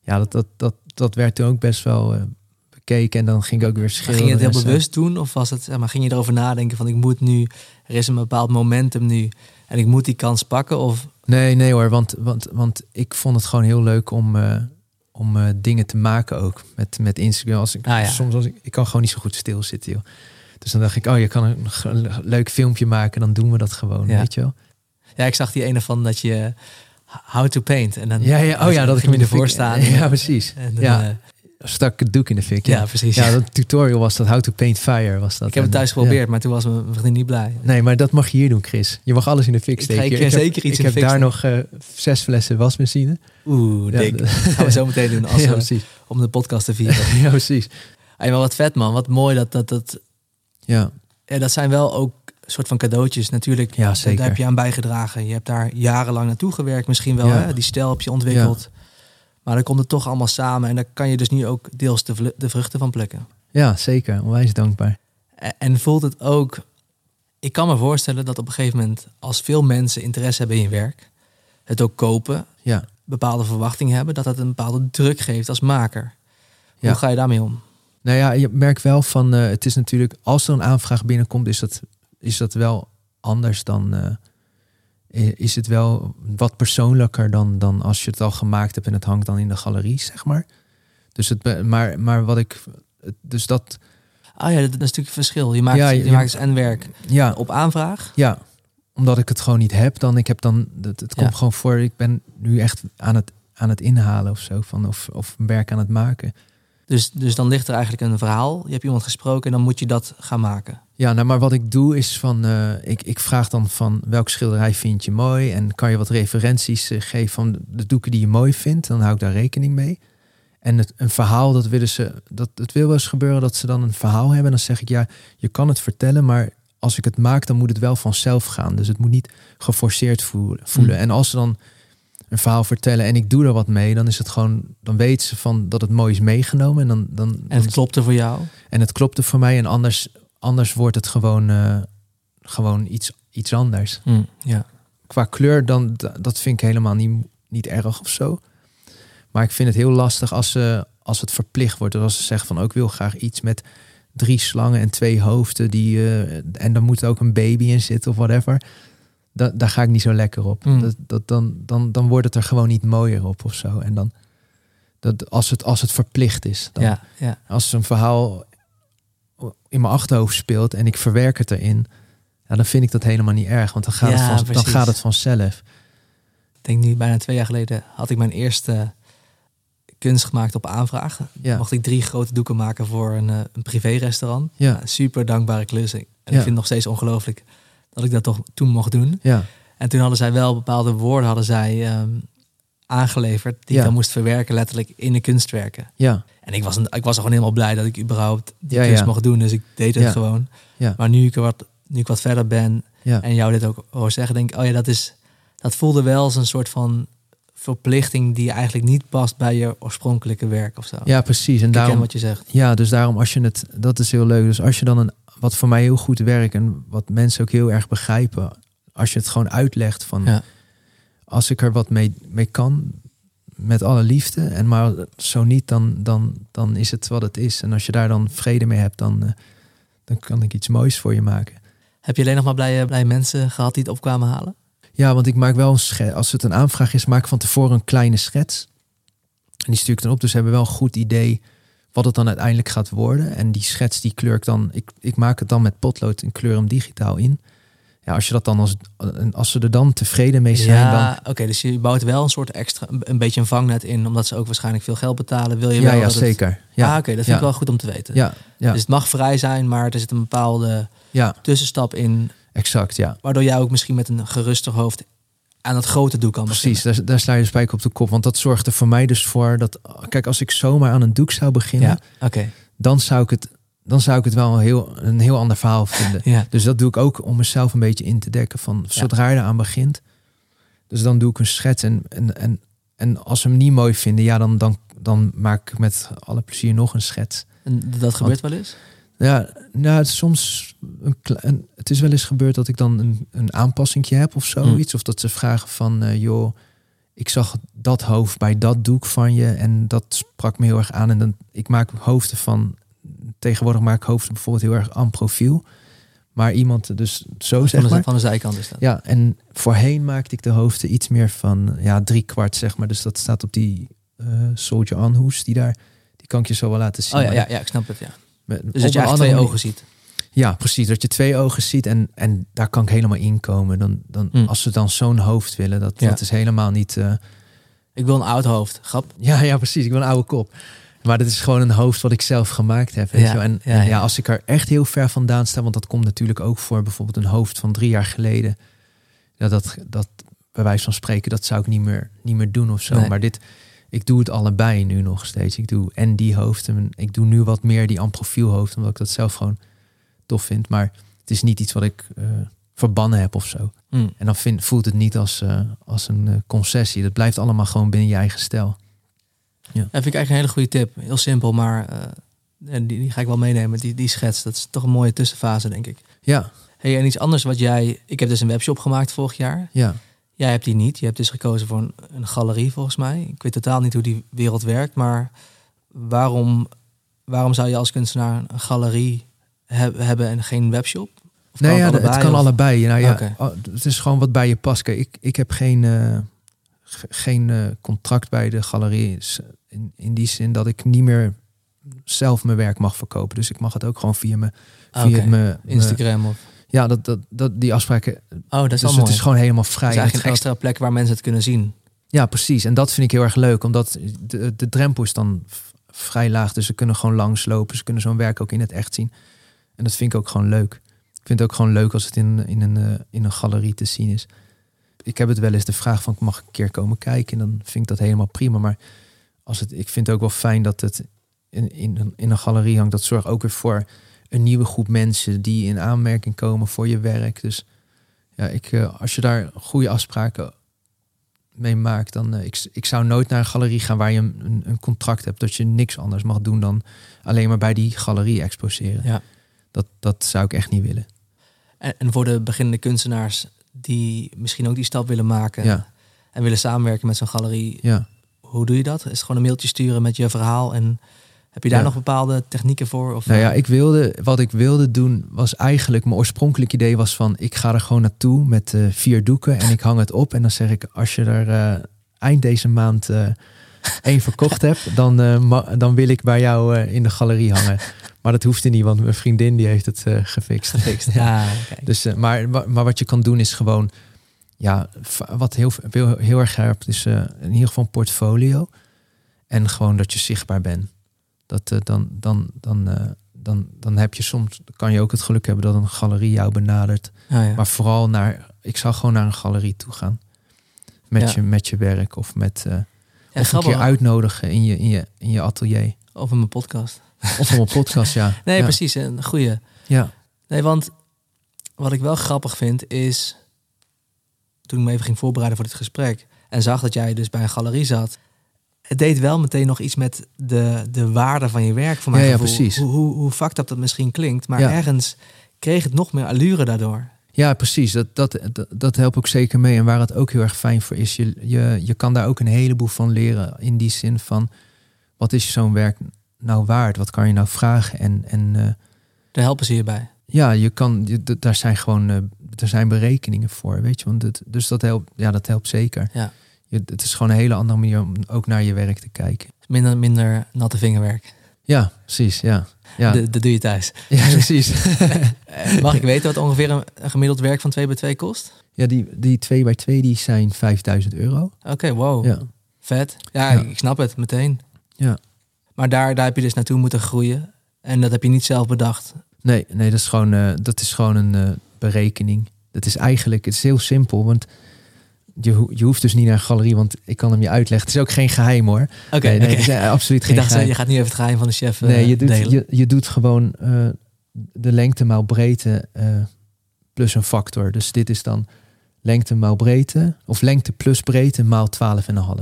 ja, dat, dat, dat, dat werd toen ook best wel eh, bekeken. En dan ging ik ook weer schilderen. ging je het heel bewust doen? Of was het, maar, ging je erover nadenken van ik moet nu, er is een bepaald momentum nu en ik moet die kans pakken? Of Nee, nee hoor, want, want, want ik vond het gewoon heel leuk om, eh, om eh, dingen te maken ook met, met Instagram. Als ik, Ah, ja. Soms als ik, ik kan gewoon niet zo goed stilzitten, joh. Dus dan dacht ik, oh, je kan een leuk filmpje maken, dan doen we dat gewoon, Ja. weet je wel. Ja, ik zag die ene van dat je how to paint en dan Ja, ja, oh ja, dat ik hem in de ervoor fik- staan. Ja, precies. En dan, Ja. eh, Stak ik het doek in de fik. ja, Ja, precies. ja dat tutorial was dat How to Paint Fire was dat. ik heb het En, thuis ja. geprobeerd, maar toen was mijn vriendin niet blij. Nee, maar dat mag je hier doen, Chris. Je mag alles in de fik Ik steken. ik ga heb, zeker iets ik in de heb daar nog eh, zes flessen wasmachine. Oeh, dik. Dat gaan we zo meteen doen als ja, we, om de podcast te vieren. ja, precies. Hey, maar wat vet man, wat mooi dat dat, dat Ja, ja, dat zijn wel ook soort van cadeautjes natuurlijk. Ja, daar- zeker. Daar heb je aan bijgedragen. Je hebt daar jarenlang naartoe gewerkt misschien wel. Ja. Hè? Die stijl heb je ontwikkeld. Maar dan komt het toch allemaal samen. En daar kan je dus nu ook deels de, de vruchten van plukken. ja, zeker. Onwijs dankbaar. En- En voelt het ook... Ik kan me voorstellen dat op een gegeven moment... als veel mensen interesse hebben in je werk... het ook kopen, Ja. bepaalde verwachtingen hebben... dat dat een bepaalde druk geeft als maker. Ja. Hoe ga je daarmee om? Nou ja, je merkt wel van, eh, het is natuurlijk, als er een aanvraag binnenkomt, is dat, is dat wel anders dan, eh, is het wel wat persoonlijker dan, dan als je het al gemaakt hebt en het hangt dan in de galerie, zeg maar. Dus het, maar, maar wat ik, dus dat, Ah ja, dat is natuurlijk het verschil. Je maakt, Ja, je, je- maakt dus en werk ja, op aanvraag. ja, omdat ik het gewoon niet heb, dan, ik heb dan, het, het Ja. komt gewoon voor, ik ben nu echt aan het, aan het inhalen of zo, van, of, of een werk aan het maken. Dus, dus dan ligt er eigenlijk een verhaal. Je hebt iemand gesproken en dan moet je dat gaan maken. Ja, nou, maar wat ik doe is van, eh, ik, ik vraag dan van welke schilderij vind je mooi en kan je wat referenties eh, geven van de doeken die je mooi vindt, dan hou ik daar rekening mee. En het, een verhaal, dat willen ze, dat het wil wel eens gebeuren dat ze dan een verhaal hebben. En dan zeg ik ja, je kan het vertellen, maar als ik het maak, dan moet het wel vanzelf gaan. Dus het moet niet geforceerd voelen. voelen. Mm. En als ze dan een verhaal vertellen en ik doe er wat mee, dan is het gewoon, dan weten ze van dat het mooi is meegenomen en dan, dan, En het klopte voor jou. en het klopte voor mij en anders, anders wordt het gewoon, eh, gewoon iets, iets anders. ja. Qua kleur, dan, dat vind ik helemaal niet, niet erg of zo. Maar ik vind het heel lastig als, ze, als het verplicht wordt. Dus als ze zeggen van ook wil graag iets met drie slangen en twee hoofden. Die, eh, en dan moet er ook een baby in zitten of whatever. Da, daar ga ik niet zo lekker op. Mm. Dat, dat, dan, dan, dan wordt het er gewoon niet mooier op of zo. En dan, dat, als, het, als het verplicht is. Dan, ja, ja. als een verhaal in mijn achterhoofd speelt en ik verwerk het erin, ja, dan vind ik dat helemaal niet erg, want dan gaat, het, van, dan gaat het vanzelf. Ik denk nu bijna twee jaar geleden had ik mijn eerste kunst gemaakt op aanvraag. Ja. Mocht ik drie grote doeken maken voor een, eh, een privé-restaurant. Ja. Super dankbare klus. En ik vind het nog steeds ongelooflijk dat ik dat toch toen mocht doen. Ja, En toen hadden zij wel bepaalde woorden hadden zij, ehm, aangeleverd die Ja. ik dan moest verwerken letterlijk in de kunstwerken. ja, En ik was, een, ik was gewoon helemaal blij dat ik überhaupt die Ja, kunst ja. mocht doen. Dus ik deed het gewoon. ja, Maar nu ik, wat, nu ik wat verder ben ja. en jou dit ook hoor zeggen, denk ik, oh ja, dat is, dat voelde wel als een soort van verplichting die eigenlijk niet past bij je oorspronkelijke werk of zo. ja precies. En ik daarom, wat je zegt. ja, dus daarom als je het, dat is heel leuk. Dus als je dan een, wat voor mij heel goed werkt en wat mensen ook heel erg begrijpen, als je het gewoon uitlegt van, Ja. als ik er wat mee, mee kan, met alle liefde, en maar zo niet, dan, dan, dan is het wat het is. En als je daar dan vrede mee hebt, dan, eh, dan kan ik iets moois voor je maken. Heb je alleen nog maar blije, blije mensen gehad die het op kwamen halen? Ja, want ik maak wel een schets. Als het een aanvraag is, maak ik van tevoren een kleine schets. En die stuur ik dan op. Dus ze hebben wel een goed idee wat het dan uiteindelijk gaat worden. En die schets die kleur ik dan. Ik, ik maak het dan met potlood en kleur hem digitaal in. Ja, als je dat dan als, als ze er dan tevreden mee zijn, dan. Ja, oké, dus je bouwt wel een soort extra, een, beetje een vangnet in, omdat ze ook waarschijnlijk veel geld betalen. Wil je Ja, wel ja, dat het- zeker. Ja, ah, oké, dat vind ja. ik wel goed om te weten. ja, ja, Dus het mag vrij zijn, maar er zit een bepaalde ja, tussenstap in, exact. Ja, waardoor jij ook misschien met een geruster hoofd aan het grote doek kan precies. Daar, daar sla je de spijker op de kop. Want dat zorgt er voor mij dus voor dat. Kijk, als ik zomaar aan een doek zou beginnen. Ja, oké. dan, zou ik het, dan zou ik het wel een heel, een heel ander verhaal vinden. Ja. Dus dat doe ik ook om mezelf een beetje in te dekken van zodra je eraan begint. Dus dan doe ik een schets en, en, en, en als ze hem niet mooi vinden, ja, dan, dan, dan maak ik met alle plezier nog een schets. En dat gebeurt wel eens? Ja, nou, het is soms een, een, het is wel eens gebeurd dat ik dan een, een aanpassingje heb of zoiets. Of dat ze vragen van, uh, joh, ik zag dat hoofd bij dat doek van je en dat sprak me heel erg aan. En dan, ik maak hoofden van, tegenwoordig maak ik hoofden bijvoorbeeld heel erg aan profiel. Maar iemand dus zo zeg van maar. Van de zijkant is dat. Ja, en voorheen maakte ik de hoofden iets meer van ja, drie kwart zeg maar. Dus dat staat op die uh, Soldier On hoes die daar, die kan ik je zo wel laten zien. Oh ja, ja, ja ik snap het, ja. Met, dus dat je eigenlijk twee ogen ziet. Ja, precies. Dat je twee ogen ziet en, en daar kan ik helemaal inkomen. Dan, dan, Mm. Als ze dan zo'n hoofd willen, dat, Ja. dat is helemaal niet... eh, Ik wil een oud hoofd. Grap. ja, ja, precies. Ik wil een oude kop. Maar dat is gewoon een hoofd wat ik zelf gemaakt heb. Weet Ja, je? wel. En, ja, en ja, ja. als ik er echt heel ver vandaan sta, want dat komt natuurlijk ook voor bijvoorbeeld een hoofd van drie jaar geleden. Ja, dat, dat bij wijze van spreken, dat zou ik niet meer, niet meer doen of zo. Nee. Maar dit, ik doe het allebei nu nog steeds. Ik doe en die hoofden. Ik doe nu wat meer die amprofielhoofd, omdat ik dat zelf gewoon tof vind. Maar het is niet iets wat ik eh, verbannen heb of zo. Mm. En dan vind, voelt het niet als, eh, als een eh, concessie. Dat blijft allemaal gewoon binnen je eigen stijl. Dat vind ik eigenlijk een hele goede tip. Heel simpel, maar die, die ga ik wel meenemen. Die, die schets, dat is toch een mooie tussenfase, denk ik. Ja, Hey, en iets anders wat jij... Ik heb dus een webshop gemaakt vorig jaar. ja. Jij hebt die niet. Je hebt dus gekozen voor een, een galerie, volgens mij. Ik weet totaal niet hoe die wereld werkt, maar waarom, waarom zou je als kunstenaar een galerie heb- hebben en geen webshop? Of Nee, kan ja, het het allebei, kan of- allebei. Nou, ja, oh, Het is gewoon wat bij je past. Kijk, ik, ik heb geen, eh, ge- geen eh, contract bij de galerie. In, in die zin dat ik niet meer zelf mijn werk mag verkopen. Dus ik mag het ook gewoon via mijn... Via mijn- Instagram of... ja, dat, dat, dat, die afspraken... Oh, dat is dus het mooi. is gewoon helemaal Het vrij. is het eigenlijk een extra plek waar mensen het kunnen zien. Ja, precies. En dat vind ik heel erg leuk. Omdat de, de drempel is dan vrij laag. Dus ze kunnen gewoon langslopen. Ze kunnen zo'n werk ook in het echt zien. En dat vind ik ook gewoon leuk. Ik vind het ook gewoon leuk als het in, in, een, eh, in een galerie te zien is. Ik heb het wel eens de vraag van, mag ik een keer komen kijken? En dan vind ik dat helemaal prima. Maar als het, ik vind het ook wel fijn dat het in, in, een- in een galerie hangt. Dat zorgt ook weer voor een nieuwe groep mensen die in aanmerking komen voor je werk. Dus ja, ik, eh, als je daar goede afspraken mee maakt, dan eh, ik, ik zou nooit naar een galerie gaan waar je een, een, een contract hebt dat je niks anders mag doen dan alleen maar bij die galerie exposeren. Ja. Dat, dat zou ik echt niet willen. En, en voor de beginnende kunstenaars die misschien ook die stap willen maken Ja, en willen samenwerken met zo'n galerie, ja. hoe doe je dat? Is het gewoon een mailtje sturen met je verhaal en heb je daar Ja. nog bepaalde technieken voor? Of, Nou ja, eh, ik wilde, wat ik wilde doen was eigenlijk, mijn oorspronkelijk idee was van, ik ga er gewoon naartoe met eh, vier doeken en ik hang het op. En dan zeg ik, als je er eh, eind deze maand eh één verkocht hebt, dan, dan wil ik bij jou in de galerie hangen. Maar dat hoefde niet, want mijn vriendin die heeft het gefixt. gefixt. Ja, kijk. Dus, maar, maar wat je kan doen is gewoon, ja, wat heel, heel, heel erg helpt is in ieder geval een portfolio. En gewoon dat je zichtbaar bent. Dat, eh, dan, dan, dan, eh, dan, dan heb je soms, kan je ook het geluk hebben dat een galerie jou benadert. Ja, ja. Maar vooral naar, ik zou gewoon naar een galerie toe gaan. Met, Ja. je, met je werk of met, Ja, of een grappig. keer uitnodigen in je, in je, in je atelier. Over mijn podcast. Of op een podcast, ja. Nee, precies. Een goeie. Ja, Nee, want wat ik wel grappig vind is... Toen ik me even ging voorbereiden voor dit gesprek... en zag dat jij dus bij een galerie zat... het deed wel meteen nog iets met de, de waarde van je werk voor mijn Ja, precies. Hoe, hoe, hoe fucked up dat misschien klinkt... maar Ja. ergens kreeg het nog meer allure daardoor. Ja, precies. Dat, dat, dat, dat helpt ook zeker mee. En waar het ook heel erg fijn voor is, je, je, je kan daar ook een heleboel van leren. In die zin van, wat is zo'n werk nou waard? Wat kan je nou vragen? En, en eh, Daar helpen ze je bij. ja, je kan, je, daar zijn gewoon, eh, er zijn berekeningen voor, weet je. Want het, dus dat helpt, ja, dat helpt zeker. Ja. Je, het is gewoon een hele andere manier om ook naar je werk te kijken. Minder, minder natte vingerwerk. Ja, precies, ja. Ja, Dat, doe je thuis. ja precies. Mag ik weten wat ongeveer een, een gemiddeld werk van 2 bij 2 kost? ja, die, die 2 bij 2 die zijn 5000 euro. Oké, wow. Ja. Vet. Ja, Ja. ik snap het meteen. Ja. Maar daar, daar heb je dus naartoe moeten groeien. En dat heb je niet zelf bedacht. Nee, nee, dat is gewoon, eh, dat is gewoon een eh, berekening. Dat is eigenlijk, het is heel simpel, want je, je hoeft dus niet naar een galerie, want ik kan hem je uitleggen. Het is ook geen geheim hoor. Oké, nee, nee, eh, absoluut Ik geen dacht, eh, geheim. je gaat nu even het geheim van de chef eh, nee, je doet, je, je doet gewoon eh, de lengte maal breedte eh, plus een factor. Dus dit is dan lengte maal breedte, of lengte plus breedte maal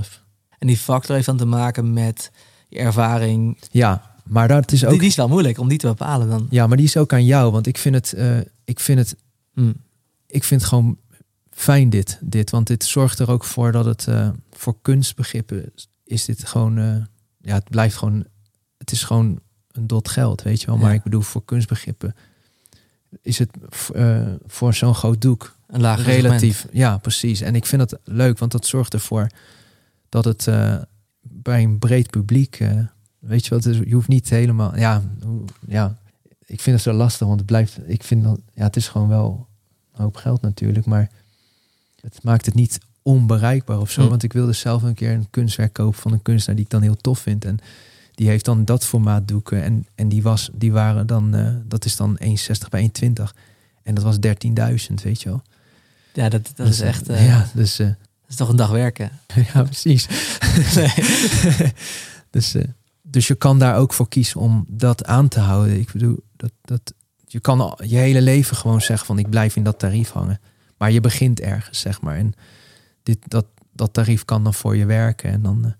12,5. En die factor heeft dan te maken met je ervaring. Ja, maar dat is ook. Die, die is wel moeilijk om die te bepalen dan. Ja, maar die is ook aan jou. Want ik vind het, eh, ik vind het, Hm. ik vind het gewoon fijn dit, dit. Want dit zorgt er ook voor dat het eh, voor kunstbegrippen is dit gewoon, eh, ja, het blijft gewoon, het is gewoon een dot geld, weet je wel. Maar Ja. ik bedoel, voor kunstbegrippen is het eh, voor zo'n groot doek Een lager relatief. Ja, precies. En ik vind het leuk, want dat zorgt ervoor dat het bij een breed publiek, weet je wat, je hoeft niet helemaal, ja, ja, ik vind het zo lastig, want het blijft, ik vind dat, ja, het is gewoon wel een hoop geld natuurlijk, maar het maakt het niet onbereikbaar of zo, Hm. want ik wilde zelf een keer een kunstwerk kopen van een kunstenaar die ik dan heel tof vind en die heeft dan dat formaat doeken en, en die was, die waren dan, eh, dat is dan 1,60 bij 1,20 en dat was 13.000, weet je wel. Ja, dat, dat Dus, is eh, echt. eh, ja, dus... Dat is toch een dag werken. ja, precies. dus, dus je kan daar ook voor kiezen om dat aan te houden. Ik bedoel, dat, dat, je kan al je hele leven gewoon zeggen van ik blijf in dat tarief hangen. Maar je begint ergens, zeg maar. En dit, dat, dat tarief kan dan voor je werken. En dan, eh,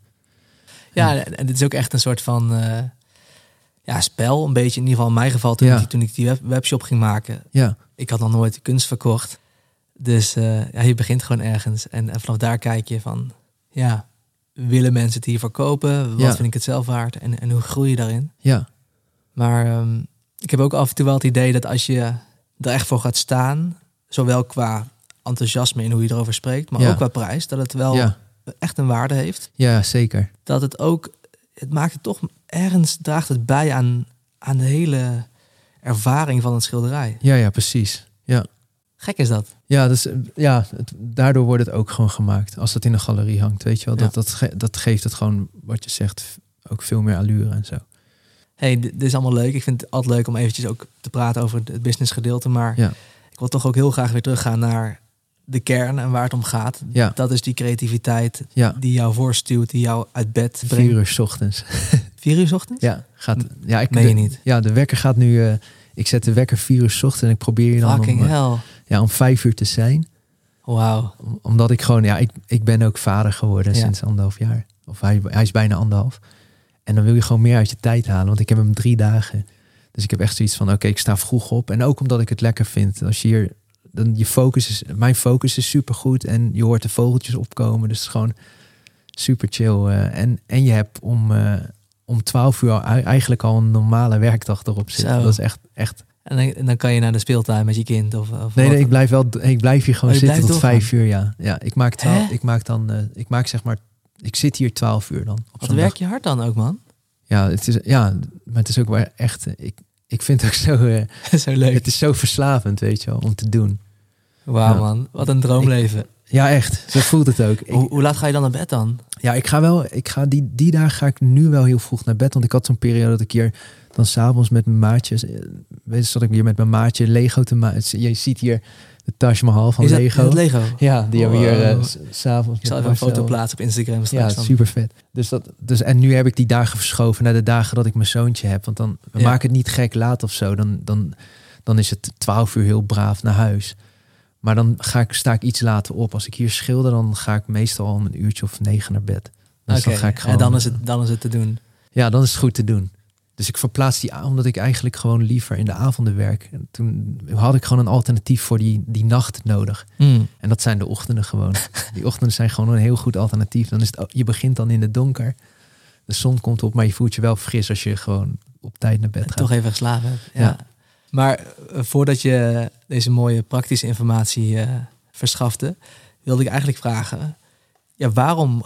Ja, en dit is ook echt een soort van eh, ja, spel. Een beetje in ieder geval in mijn geval toen, Ja. ik, toen ik die web, webshop ging maken. ja, Ik had nog nooit kunst verkocht. Dus eh, ja, je begint gewoon ergens. En, en vanaf daar kijk je van, ja, willen mensen het hiervoor kopen? Wat Ja. vind ik het zelf waard? En, en hoe groei je daarin? ja, Maar ehm, ik heb ook af en toe wel het idee dat als je er echt voor gaat staan, zowel qua enthousiasme in hoe je erover spreekt, maar Ja. ook qua prijs, dat het wel ja, echt een waarde heeft. ja, zeker. Dat het ook, het maakt het toch ergens, draagt het bij aan, aan de hele ervaring van een schilderij. Ja, ja, precies. Ja. Gek is dat. Ja, dus, eh, ja het, daardoor wordt het ook gewoon gemaakt. Als het in een galerie hangt, weet je wel. Ja. Dat, dat, ge- dat geeft het gewoon, wat je zegt, ook veel meer allure en zo. hey, dit is allemaal leuk. Ik vind het altijd leuk om eventjes ook te praten over het business gedeelte. Maar Ja. Ik wil toch ook heel graag weer teruggaan naar de kern en waar het om gaat. Ja, Dat is die creativiteit ja. die jou voorstuwt, die jou uit bed Vier brengt. uur 's ochtends. Vier uur 's ochtends? Ja, gaat, ja, ik, Meen je niet? Ja, de wekker gaat nu. eh, ik zet de wekker vier uur 's ochtends en ik probeer hier dan Fucking om, eh, hell. ja, om vijf uur te zijn. Wauw. Om- Omdat ik gewoon, ja, ik, ik ben ook vader geworden Ja. sinds anderhalf jaar. Of hij, hij is bijna anderhalf. En dan wil je gewoon meer uit je tijd halen, want ik heb hem drie dagen. Dus ik heb echt zoiets van, oké, ik sta vroeg op. En ook omdat ik het lekker vind. Als je hier, dan je focus is, mijn focus is super goed en je hoort de vogeltjes opkomen. Dus het is gewoon super chill. eh, en, en je hebt om, eh, om 12 uur eigenlijk al een normale werkdag erop zitten. Zo. Dat is echt, echt. En dan, en dan kan je naar de speeltuin met je kind of, of Nee, nee, ik blijf wel, ik blijf hier gewoon Oh, zitten tot vijf uur. Ja, ja ik maak twaalf, Hè? ik maak dan, eh, ik maak zeg maar, ik zit hier 12 uur dan. Op Wat werk dag. je hard dan ook, man? Ja, het is, ja, maar het is ook wel echt. Ik, ik vind het ook zo. eh, Zo leuk. het is zo verslavend, weet je wel, om te doen. Wauw, Ja. man. Wat een droomleven. Ja, echt. Zo voelt het ook. Ik, hoe, hoe laat ga je dan naar bed dan? ja, ik ga wel. Ik ga die, die dagen ga ik nu wel heel vroeg naar bed. Want ik had zo'n periode dat ik hier dan s'avonds met mijn maatjes. eh, Weet je, zat ik weer met mijn maatje Lego te maken. Je ziet hier de Taj Mahal van dat, Lego. Ja, die hebben we hier eh, s- s'avonds. Ik zal even een foto plaatsen op Instagram Ja, straks. dan. super vet. Dus dat, dus, en nu heb ik die dagen verschoven naar de dagen dat ik mijn zoontje heb. Want dan Ja. maken het niet gek laat of zo. Dan, dan, dan is het 12 uur heel braaf naar huis. Maar dan ga ik, sta ik iets later op. Als ik hier schilder, dan ga ik meestal om een uurtje of negen naar bed. Dus dan ga ik gewoon, En dan is, het, dan is het te doen. Ja, dan is het goed te doen. Dus ik verplaats die, omdat ik eigenlijk gewoon liever in de avonden werk. En toen had ik gewoon een alternatief voor die, die nacht nodig. Hmm. En dat zijn de ochtenden gewoon. Die ochtenden zijn gewoon een heel goed alternatief. Dan is het, je begint dan in het donker. De zon komt op, maar je voelt je wel fris als je gewoon op tijd naar bed En gaat. toch even geslapen hebt. Ja. Ja. Maar eh, voordat je deze mooie praktische informatie eh, verschafte, wilde ik eigenlijk vragen: ja, waarom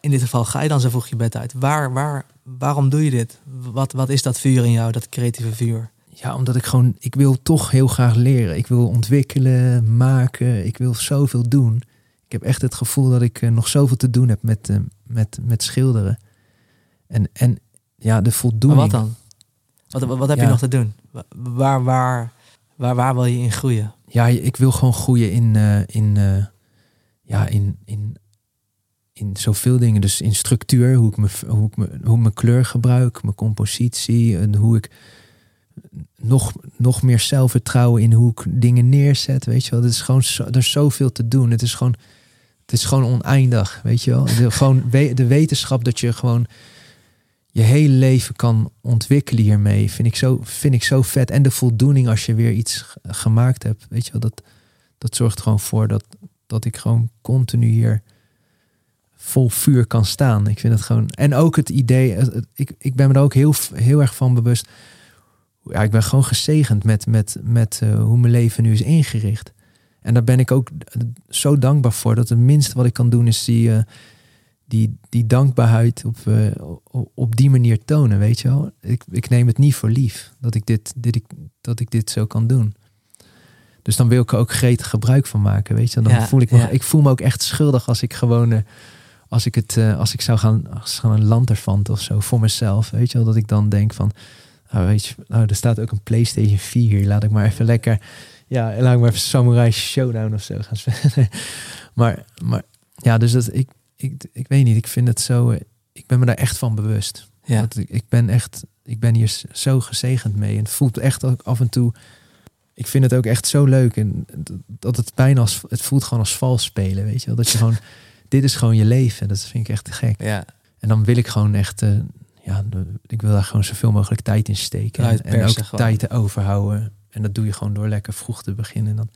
in dit geval ga je dan zo vroeg je bed uit? Waar, waar, waarom doe je dit? Wat, wat is dat vuur in jou, dat creatieve vuur? Ja, omdat ik gewoon, ik wil toch heel graag leren. Ik wil ontwikkelen, maken. Ik wil zoveel doen. Ik heb echt het gevoel dat ik eh, nog zoveel te doen heb met, eh, met, met schilderen. En, en ja, de Maar voldoening. wat dan? Wat, wat, wat heb je nog te doen? Wa- Waar, waar, waar, waar wil je in groeien? Ja, ik wil gewoon groeien in, eh, in, ja, in, in, in zoveel dingen. Dus in structuur, hoe ik, me, hoe ik, me, hoe mijn kleur gebruik, mijn compositie. En hoe ik nog, nog meer zelfvertrouwen in hoe ik dingen neerzet. Weet je wel, het is gewoon er is zoveel te doen. Het is gewoon, het is gewoon oneindig, weet je wel. De, gewoon de wetenschap dat je gewoon je hele leven kan ontwikkelen hiermee, vind ik zo, vind ik zo vet. En de voldoening als je weer iets gemaakt hebt, weet je wel, dat, dat zorgt gewoon voor dat, dat ik gewoon continu hier vol vuur kan staan. Ik vind het gewoon. En ook het idee, het- ik, ik ben me er ook heel, heel erg van bewust. Ja, ik ben gewoon gezegend met, met, met eh, hoe mijn leven nu is ingericht. En daar ben ik ook zo dankbaar voor. Dat het minste wat ik kan doen is die, eh, die, die dankbaarheid op, eh, op, die manier tonen. Weet je wel? Ik, ik neem het niet voor lief dat ik dit, dit, ik, dat ik dit zo kan doen. Dus dan wil ik er ook gretig gebruik van maken. Weet je, dan Ja, voel ik me, ja. ik voel me ook echt schuldig als ik gewoon, eh, als ik het, eh, als ik zou gaan, als gaan een lanterfant of zo voor mezelf. Weet je wel, dat ik dan denk van, nou weet je, nou er staat ook een PlayStation 4 hier. Laat ik maar even lekker, ja, laat ik maar even Samurai Showdown of zo gaan spelen. maar, maar ja, dus dat ik, ik, ik weet niet. Ik vind het zo, ik ben me daar echt van bewust. Ja. Dat ik, ik ben echt, ik ben hier zo gezegend mee. En het voelt echt ook af en toe. Ik vind het ook echt zo leuk. En dat het bijna als, het voelt gewoon als vals spelen, weet je wel. Dat je gewoon, dit is gewoon je leven. Dat vind ik echt te gek. Ja, En dan wil ik gewoon echt, eh, ja, ik wil daar gewoon zoveel mogelijk tijd in steken. En, en ook gewoon. tijd te overhouden. En dat doe je gewoon door lekker vroeg te beginnen. En dan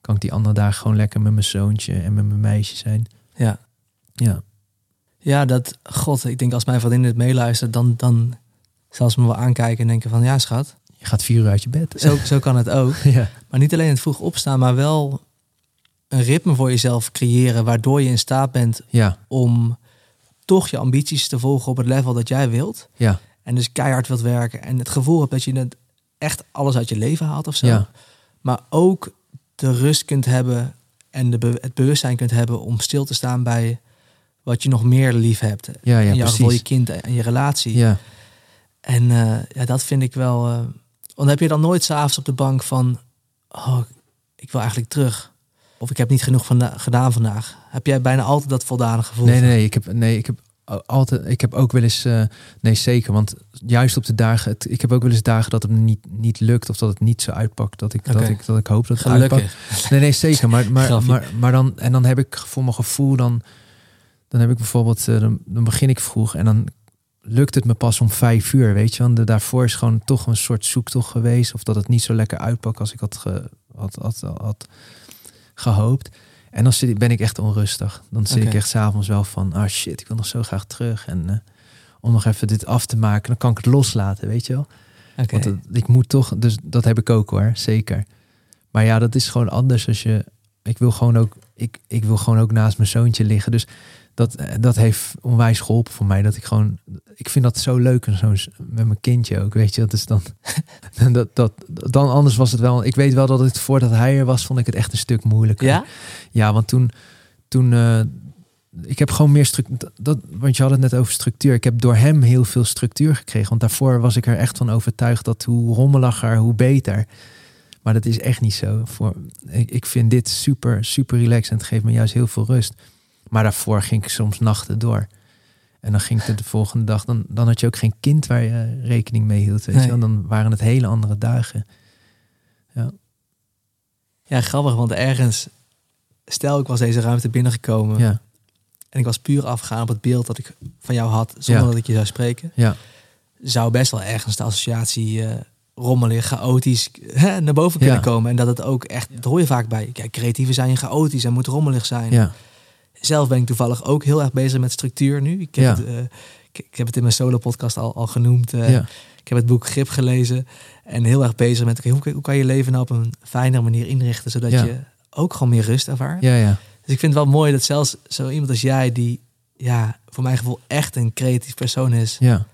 kan ik die andere dagen gewoon lekker met mijn zoontje en met mijn meisje zijn. ja. Ja, Ja, dat, god, ik denk als mijn vriendin dit meeluistert, dan, dan zal ze me wel aankijken en denken van, ja schat, je gaat vier uur uit je bed. zo, zo kan het ook. ja, Maar niet alleen het vroeg opstaan, maar wel een ritme voor jezelf creëren, waardoor je in staat bent ja, om toch je ambities te volgen op het level dat jij wilt. ja, En dus keihard wilt werken en het gevoel hebt dat je het echt alles uit je leven haalt of zo. ja, Maar ook de rust kunt hebben en de be- het bewustzijn kunt hebben om stil te staan bij wat je nog meer lief hebt. ja, ja, in jouw geval je kind en je relatie. Ja, En eh, ja, dat vind ik wel. eh, want heb je dan nooit s'avonds op de bank van, oh, ik wil eigenlijk terug. Of ik heb niet genoeg vanda- gedaan vandaag. Heb jij bijna altijd dat voldane gevoel? nee, nee, ik heb, nee, ik heb altijd, ik heb ook wel eens, eh, nee, zeker, want juist op de dagen, het, ik heb ook wel eens dagen dat het niet, niet lukt of dat het niet zo uitpakt dat ik, dat ik, dat ik hoop dat het uitpakt. Gelukkig. Nee, nee, zeker. Maar, maar, maar, maar dan, en dan heb ik voor mijn gevoel, dan, dan heb ik bijvoorbeeld, eh, dan, dan begin ik vroeg en dan lukt het me pas om vijf uur, weet je. Want de, daarvoor is gewoon toch een soort zoektocht geweest. Of dat het niet zo lekker uitpakt als ik had, ge, had, had, had gehoopt. En dan zit, ben ik echt onrustig. Dan zit ik echt s'avonds wel van, ah shit, ik wil nog zo graag terug. En eh, om nog even dit af te maken, dan kan ik het loslaten, weet je wel. Oké. Want ik moet toch, dus dat heb ik ook hoor, zeker. Maar ja, dat is gewoon anders als je. Ik wil gewoon ook, ik, ik wil gewoon ook naast mijn zoontje liggen. Dus dat, eh, dat heeft onwijs geholpen voor mij. Dat ik gewoon, ik vind dat zo leuk en zo met mijn kindje ook, weet je. Dat is dan, dat, dat, dan anders was het wel. Ik weet wel dat het voordat hij er was, vond ik het echt een stuk moeilijker. ja? Ja, want toen, toen eh, ik heb gewoon meer structuur. Dat, want je had het net over structuur. Ik heb door hem heel veel structuur gekregen. Want daarvoor was ik er echt van overtuigd dat hoe rommeliger, hoe beter. Maar dat is echt niet zo. Voor, ik, ik vind dit super, super relaxed en het geeft me juist heel veel rust. Maar daarvoor ging ik soms nachten door. En dan ging het de volgende dag. Dan, dan had je ook geen kind waar je rekening mee hield. Weet Nee. je wel? Dan waren het hele andere dagen. Ja, grappig, want ergens, stel ik was deze ruimte binnengekomen Ja, en ik was puur afgegaan op het beeld dat ik van jou had, zonder Ja. dat ik je zou spreken, ja, zou best wel ergens de associatie eh, rommelig, chaotisch hè, naar boven kunnen Ja. komen. En dat het ook echt, dat hoor je vaak bij. Kijk, creatieven zijn chaotisch en moet rommelig zijn. ja, Zelf ben ik toevallig ook heel erg bezig met structuur nu. Ik heb, Ja. het, eh, ik, ik heb het in mijn solo podcast al, al genoemd. eh, ja, Ik heb het boek Grip gelezen en heel erg bezig met hoe, hoe kan je leven nou op een fijnere manier inrichten, zodat Ja. je ook gewoon meer rust ervaart. ja, ja. Dus ik vind het wel mooi dat zelfs zo iemand als jij, die ja, voor mijn gevoel echt een creatief persoon is, ja.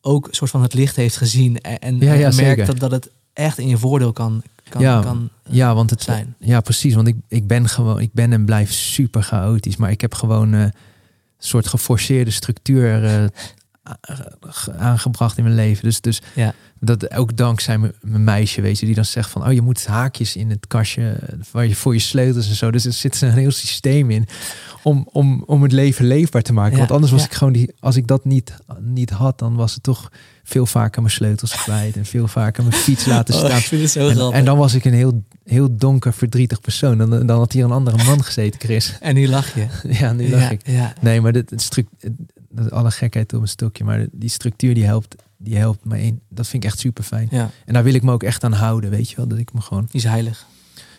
ook een soort van het licht heeft gezien en, en Ja, ja, en merkt dat, dat het echt in je voordeel kan, kan, Ja, kan eh, Ja, want het zijn. Ja, precies. Want ik, ik ben gewoon, ik ben en blijf super chaotisch. Maar ik heb gewoon eh, een soort geforceerde structuur eh, aangebracht in mijn leven. Dus, dus Ja. dat ook dankzij mijn, meisje, weet je, die dan zegt van, oh, je moet haakjes in het kastje waar je voor je sleutels en zo. Dus er zit een heel systeem in om, om, om het leven leefbaar te maken. Ja, Want anders was ja. ik gewoon die, als ik dat niet, niet had, dan was het toch veel vaker mijn sleutels kwijt en veel vaker mijn fiets laten Oh, staan. ik vind het zo En, en dan was ik een heel, heel donker, verdrietig persoon. Dan, dan had hier een andere man gezeten, Chris. En nu lach je. Ja, nu lach ik. Nee, maar dit, het dat alle gekheid op een stokje. Maar die structuur die helpt, die helpt me in. Dat vind ik echt super fijn. ja, En daar wil ik me ook echt aan houden, weet je wel. Dat ik me gewoon. die is heilig.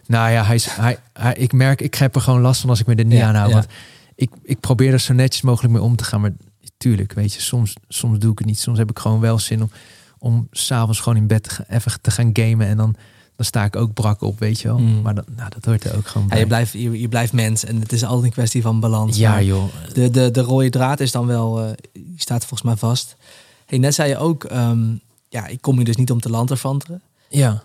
Nou ja, hij, is- hij, hij, ik merk, ik heb er gewoon last van als ik me er niet Ja, aan hou. ja. Want ik, ik probeer er zo netjes mogelijk mee om te gaan. Maar tuurlijk, weet je, soms, soms doe ik het niet. Soms heb ik gewoon wel zin om, om s'avonds gewoon in bed te gaan, even te gaan gamen. En dan, dan sta ik ook brak op, weet je wel. Mm. Maar dat, nou, dat hoort er ook gewoon Ja, bij. je, blijft, je, je blijft mens en het is altijd een kwestie van balans. ja, joh. de, de, de rode draad is dan wel, eh, die staat volgens mij vast. Hey, net zei je ook, ehm, ja, ik kom hier dus niet om te lanterfanteren. Ja.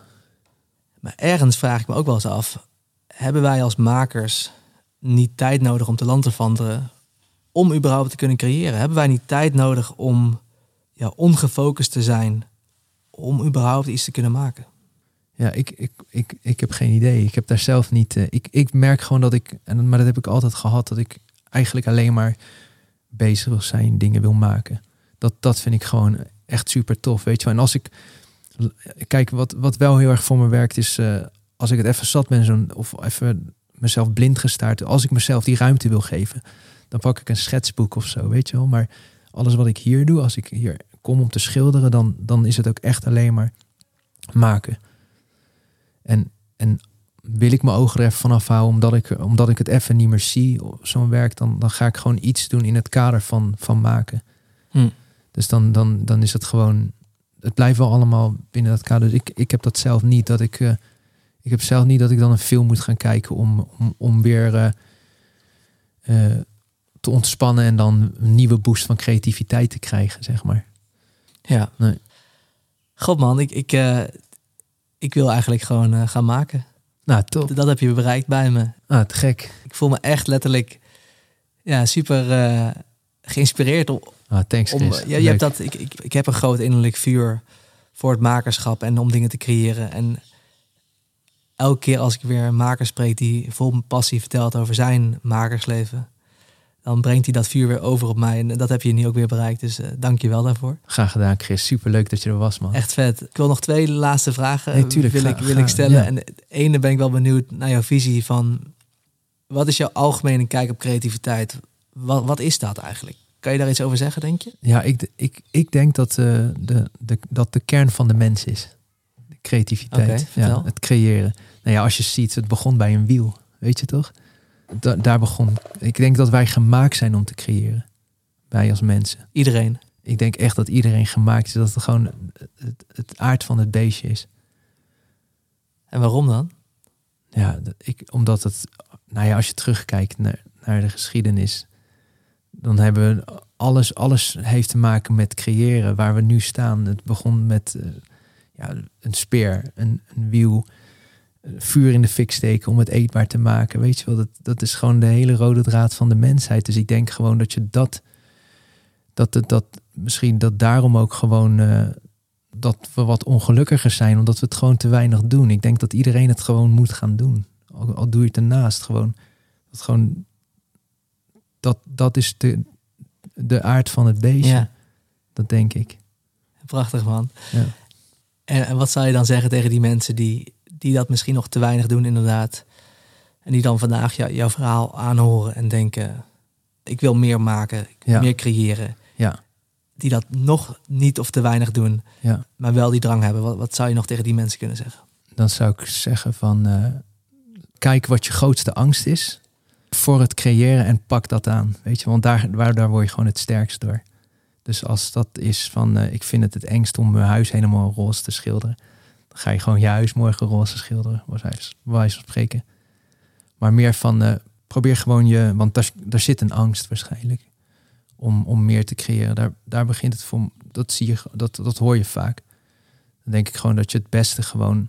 Maar ergens vraag ik me ook wel eens af, hebben wij als makers niet tijd nodig om te lanterfanteren om überhaupt te kunnen creëren? Hebben wij niet tijd nodig om ja, ongefocust te zijn om überhaupt iets te kunnen maken? Ja, ik, ik, ik, ik heb geen idee. Ik heb daar zelf niet. eh, ik, ik merk gewoon dat ik, en, maar dat heb ik altijd gehad, dat ik eigenlijk alleen maar bezig wil zijn, dingen wil maken. Dat, dat vind ik gewoon echt super tof. Weet je wel. En als ik. Kijk, wat, wat wel heel erg voor me werkt, is eh, als ik het even zat ben, zo'n, of even mezelf blind gestaard. Als ik mezelf die ruimte wil geven, dan pak ik een schetsboek of zo, weet je wel. Maar alles wat ik hier doe, als ik hier kom om te schilderen, dan, dan is het ook echt alleen maar maken. En, en wil ik mijn ogen er even vanaf houden, omdat ik, omdat ik het even niet meer zie, zo'n werk, dan, dan ga ik gewoon iets doen in het kader van, van maken. Hm. Dus dan, dan, dan is het gewoon, het blijft wel allemaal binnen dat kader. Dus ik, ik heb dat zelf niet, dat ik, eh, ik heb zelf niet dat ik dan een film moet gaan kijken om, om, om weer eh, eh, te ontspannen en dan een nieuwe boost van creativiteit te krijgen, zeg maar. Ja. Nee. God man, ik, ik, ik wil eigenlijk gewoon eh, gaan maken. Nou, top. Dat heb je bereikt bij me. Ah, te gek. Ik voel me echt letterlijk ja, super eh, geïnspireerd. Om, Ah, thanks, om, ja, je hebt dat, ik, ik, ik heb een groot innerlijk vuur voor het makerschap en om dingen te creëren. En elke keer als ik weer een maker spreek die vol passie vertelt over zijn makersleven, dan brengt hij dat vuur weer over op mij. En dat heb je nu ook weer bereikt. Dus eh, dank je wel daarvoor. Graag gedaan, Chris. Super leuk dat je er was, man. Echt vet. Ik wil nog twee laatste vragen Nee, tuurlijk. wil, Ga- ik, wil ga- ik stellen. ja. En de ene ben ik wel benieuwd naar jouw visie van... Wat is jouw algemene kijk op creativiteit? Wat, wat is dat eigenlijk? Kan je daar iets over zeggen, denk je? Ja, ik, ik, ik denk dat, eh, de, de, dat de kern van de mens is. De creativiteit. Ja, het creëren. Nou ja, als je ziet, het begon bij een wiel. Weet je toch? Da- daar begon. Ik denk dat wij gemaakt zijn om te creëren. Wij als mensen. Iedereen. Ik denk echt dat iedereen gemaakt is. Dat het gewoon het, het aard van het beestje is. En waarom dan? Ja, ik, omdat het, nou ja, als je terugkijkt naar, naar de geschiedenis, dan hebben we alles, alles heeft te maken met creëren waar we nu staan. Het begon met eh, ja, een speer, een, een wiel, vuur in de fik steken om het eetbaar te maken. Weet je wel, dat, dat is gewoon de hele rode draad van de mensheid. Dus ik denk gewoon dat je dat, dat, dat, dat misschien dat daarom ook gewoon. eh, dat we wat ongelukkiger zijn, omdat we het gewoon te weinig doen. Ik denk dat iedereen het gewoon moet gaan doen. Al, al doe je het ernaast gewoon. Dat, gewoon dat, dat is de, de aard van het beestje. Ja, Dat denk ik. prachtig man. Ja. En, en wat zou je dan zeggen tegen die mensen die, die dat misschien nog te weinig doen inderdaad? En die dan vandaag jou- jouw verhaal aanhoren en denken... ik wil meer maken, ik wil Ja. meer creëren. Ja. Die dat nog niet of te weinig doen, Ja. maar wel die drang hebben. Wat, wat zou je nog tegen die mensen kunnen zeggen? Dan zou ik zeggen van eh, kijk wat je grootste angst is voor het creëren en pak dat aan. Weet je, want daar, waar, daar word je gewoon het sterkst door. Dus als dat is van eh, ik vind het het engst om mijn huis helemaal roze te schilderen. Ga je gewoon je huis morgen roze schilderen, bij wijze van spreken. Maar meer van eh, probeer gewoon je, want daar, daar zit een angst waarschijnlijk. Om, om meer te creëren. Daar, daar begint het voor. Dat zie je, dat, dat hoor je vaak. Dan denk ik gewoon dat je het beste gewoon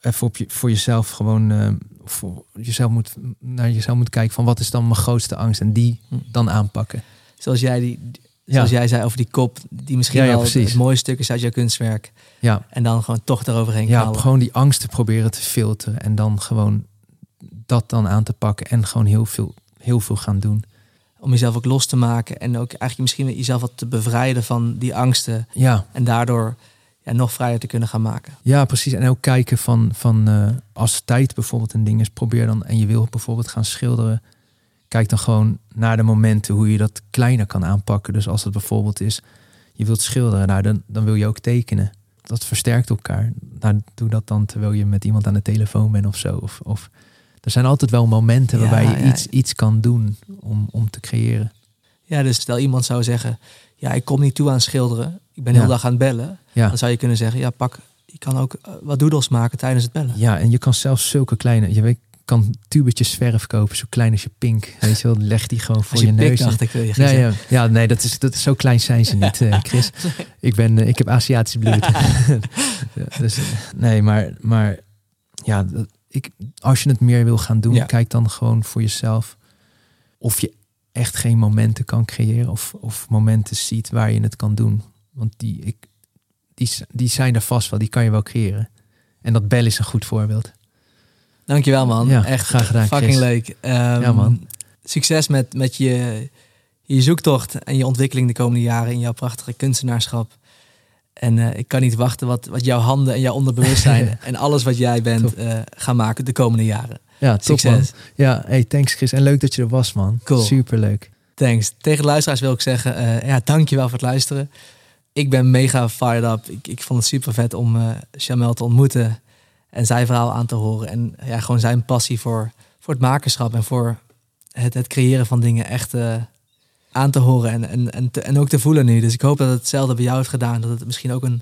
even op je, voor jezelf gewoon eh, voor jezelf moet naar jezelf moet kijken van wat is dan mijn grootste angst en die Hm. dan aanpakken. Zoals jij die, zoals jij zei over die kop, die misschien Ja, ja, wel het mooie stuk is uit jouw kunstwerk. Ja, En dan gewoon toch eroverheen ja knallen. gewoon die angsten proberen te filteren. En dan gewoon dat dan aan te pakken. En gewoon heel veel, heel veel gaan doen. Om jezelf ook los te maken en ook eigenlijk misschien jezelf wat te bevrijden van die angsten. Ja, En daardoor ja, nog vrijer te kunnen gaan maken. ja precies. En ook kijken van, van eh, als tijd bijvoorbeeld een ding is. Probeer dan, en je wil bijvoorbeeld gaan schilderen. Kijk dan gewoon naar de momenten hoe je dat kleiner kan aanpakken. Dus als het bijvoorbeeld is, je wilt schilderen, nou, dan, dan wil je ook tekenen. Dat versterkt elkaar. Nou, doe dat dan terwijl je met iemand aan de telefoon bent of zo. Of, of, er zijn altijd wel momenten Ja, waarbij je ja. iets, iets kan doen om, om te creëren. Ja, dus stel iemand zou zeggen, ja, ik kom niet toe aan schilderen. Ik ben Ja. heel dag aan het bellen. Ja. Dan zou je kunnen zeggen, ja, pak, je kan ook eh, wat doodles maken tijdens het bellen. ja, en je kan zelfs zulke kleine... Je weet, kan tubetjes verf kopen, zo klein als je pink. Weet je wel, leg die gewoon voor Als je, je neus. dacht ik, wil je Ja, zeggen. ja, ja, nee, dat is, dat is zo klein zijn ze niet, eh, Chris. Ik, ben, eh, ik heb Aziatisch bloed. Dus, eh, nee, maar, maar ja, dat- ik, als je het meer wil gaan doen, Ja. kijk dan gewoon voor jezelf of je echt geen momenten kan creëren of, of momenten ziet waar je het kan doen. Want die, ik, die, die zijn er vast wel, die kan je wel creëren. En dat bel is een goed voorbeeld. Dankjewel man. Ja, Echt graag gedaan, fucking Chris. leuk. Ehm, Ja, man. Succes met, met je, je zoektocht en je ontwikkeling de komende jaren in jouw prachtige kunstenaarschap. En eh, ik kan niet wachten wat, wat jouw handen en jouw onderbewustzijn en alles wat jij bent Top. eh, gaan maken de komende jaren. Ja, top man. Succes. Ja, hey, thanks Chris. En leuk dat je er was, man. Cool. Superleuk. Thanks. Tegen de luisteraars wil ik zeggen, eh ja, dankjewel voor het luisteren. Ik ben mega fired up. Ik, ik vond het super vet om Jamel te ontmoeten en zijn verhaal aan te horen. En ja, gewoon zijn passie voor, voor het makerschap en voor het, het creëren van dingen echt eh, aan te horen en, en, en, en ook te voelen nu. Dus ik hoop dat het hetzelfde bij jou heeft gedaan. Dat het misschien ook een,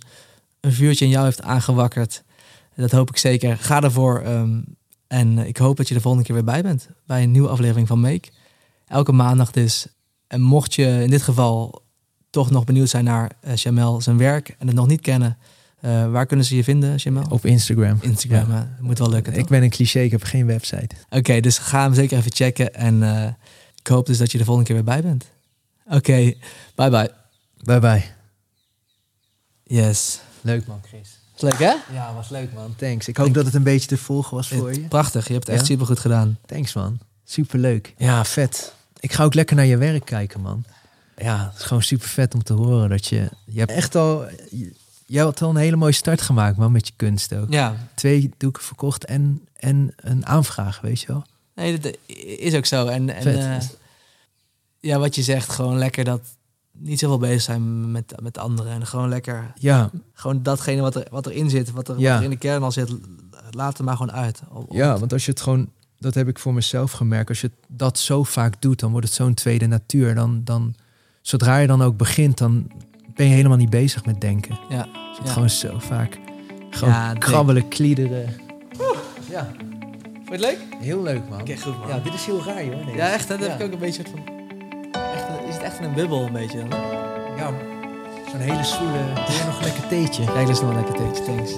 een vuurtje in jou heeft aangewakkerd. Dat hoop ik zeker. Ga ervoor. ehm, en ik hoop dat je de volgende keer weer bij bent bij een nieuwe aflevering van Make. Elke maandag dus. En mocht je in dit geval toch nog benieuwd zijn naar eh Jamel zijn werk en het nog niet kennen, eh, waar kunnen ze je vinden, Jamel? Op Instagram. Instagram. Ja. Dat moet wel lukken. Ik ben een cliché, ik heb geen website. Oké, dus ga hem zeker even checken. En eh, ik hoop dus dat je de volgende keer weer bij bent. Oké, bye bye. Bye bye. Yes. Leuk man, Chris. Is leuk hè? Ja, was leuk man. Thanks. Ik hoop dat het een beetje te volgen was voor je. Prachtig, je hebt het echt Ja? super goed gedaan. Thanks man. Superleuk. Ja, vet. Ik ga ook lekker naar je werk kijken man. Ja, het is gewoon super vet om te horen dat je... Je hebt echt al... Je had al een hele mooie start gemaakt man, met je kunst ook. Ja, Twee doeken verkocht en, en een aanvraag, weet je wel. nee, dat is ook zo. En, en eh, ja, wat je zegt, gewoon lekker dat niet zoveel bezig zijn met, met anderen. En gewoon lekker, Ja, gewoon datgene wat, er, wat erin zit, wat er, Ja. wat er in de kern al zit, laat het maar gewoon uit. Ja, want als je het gewoon... Dat heb ik voor mezelf gemerkt. Als je dat zo vaak doet, dan wordt het zo'n tweede natuur. Dan, dan, zodra je dan ook begint, dan ben je helemaal niet bezig met denken. Ja, Het zit Ja. gewoon zo vaak. Gewoon Ja, denk- krabbelen, kliederen. Ja, Vond je het leuk? heel leuk man. Oké, goed man. Ja, dit is heel raar joh. deze. Ja, echt, dat Ja. heb ik ook een beetje van... Echt, een- is het echt een bubbel een beetje dan? Ja, zo'n hele stoele. Wil nog een lekker theetje? Kijk, dat is nog wel lekker theetje, thanks.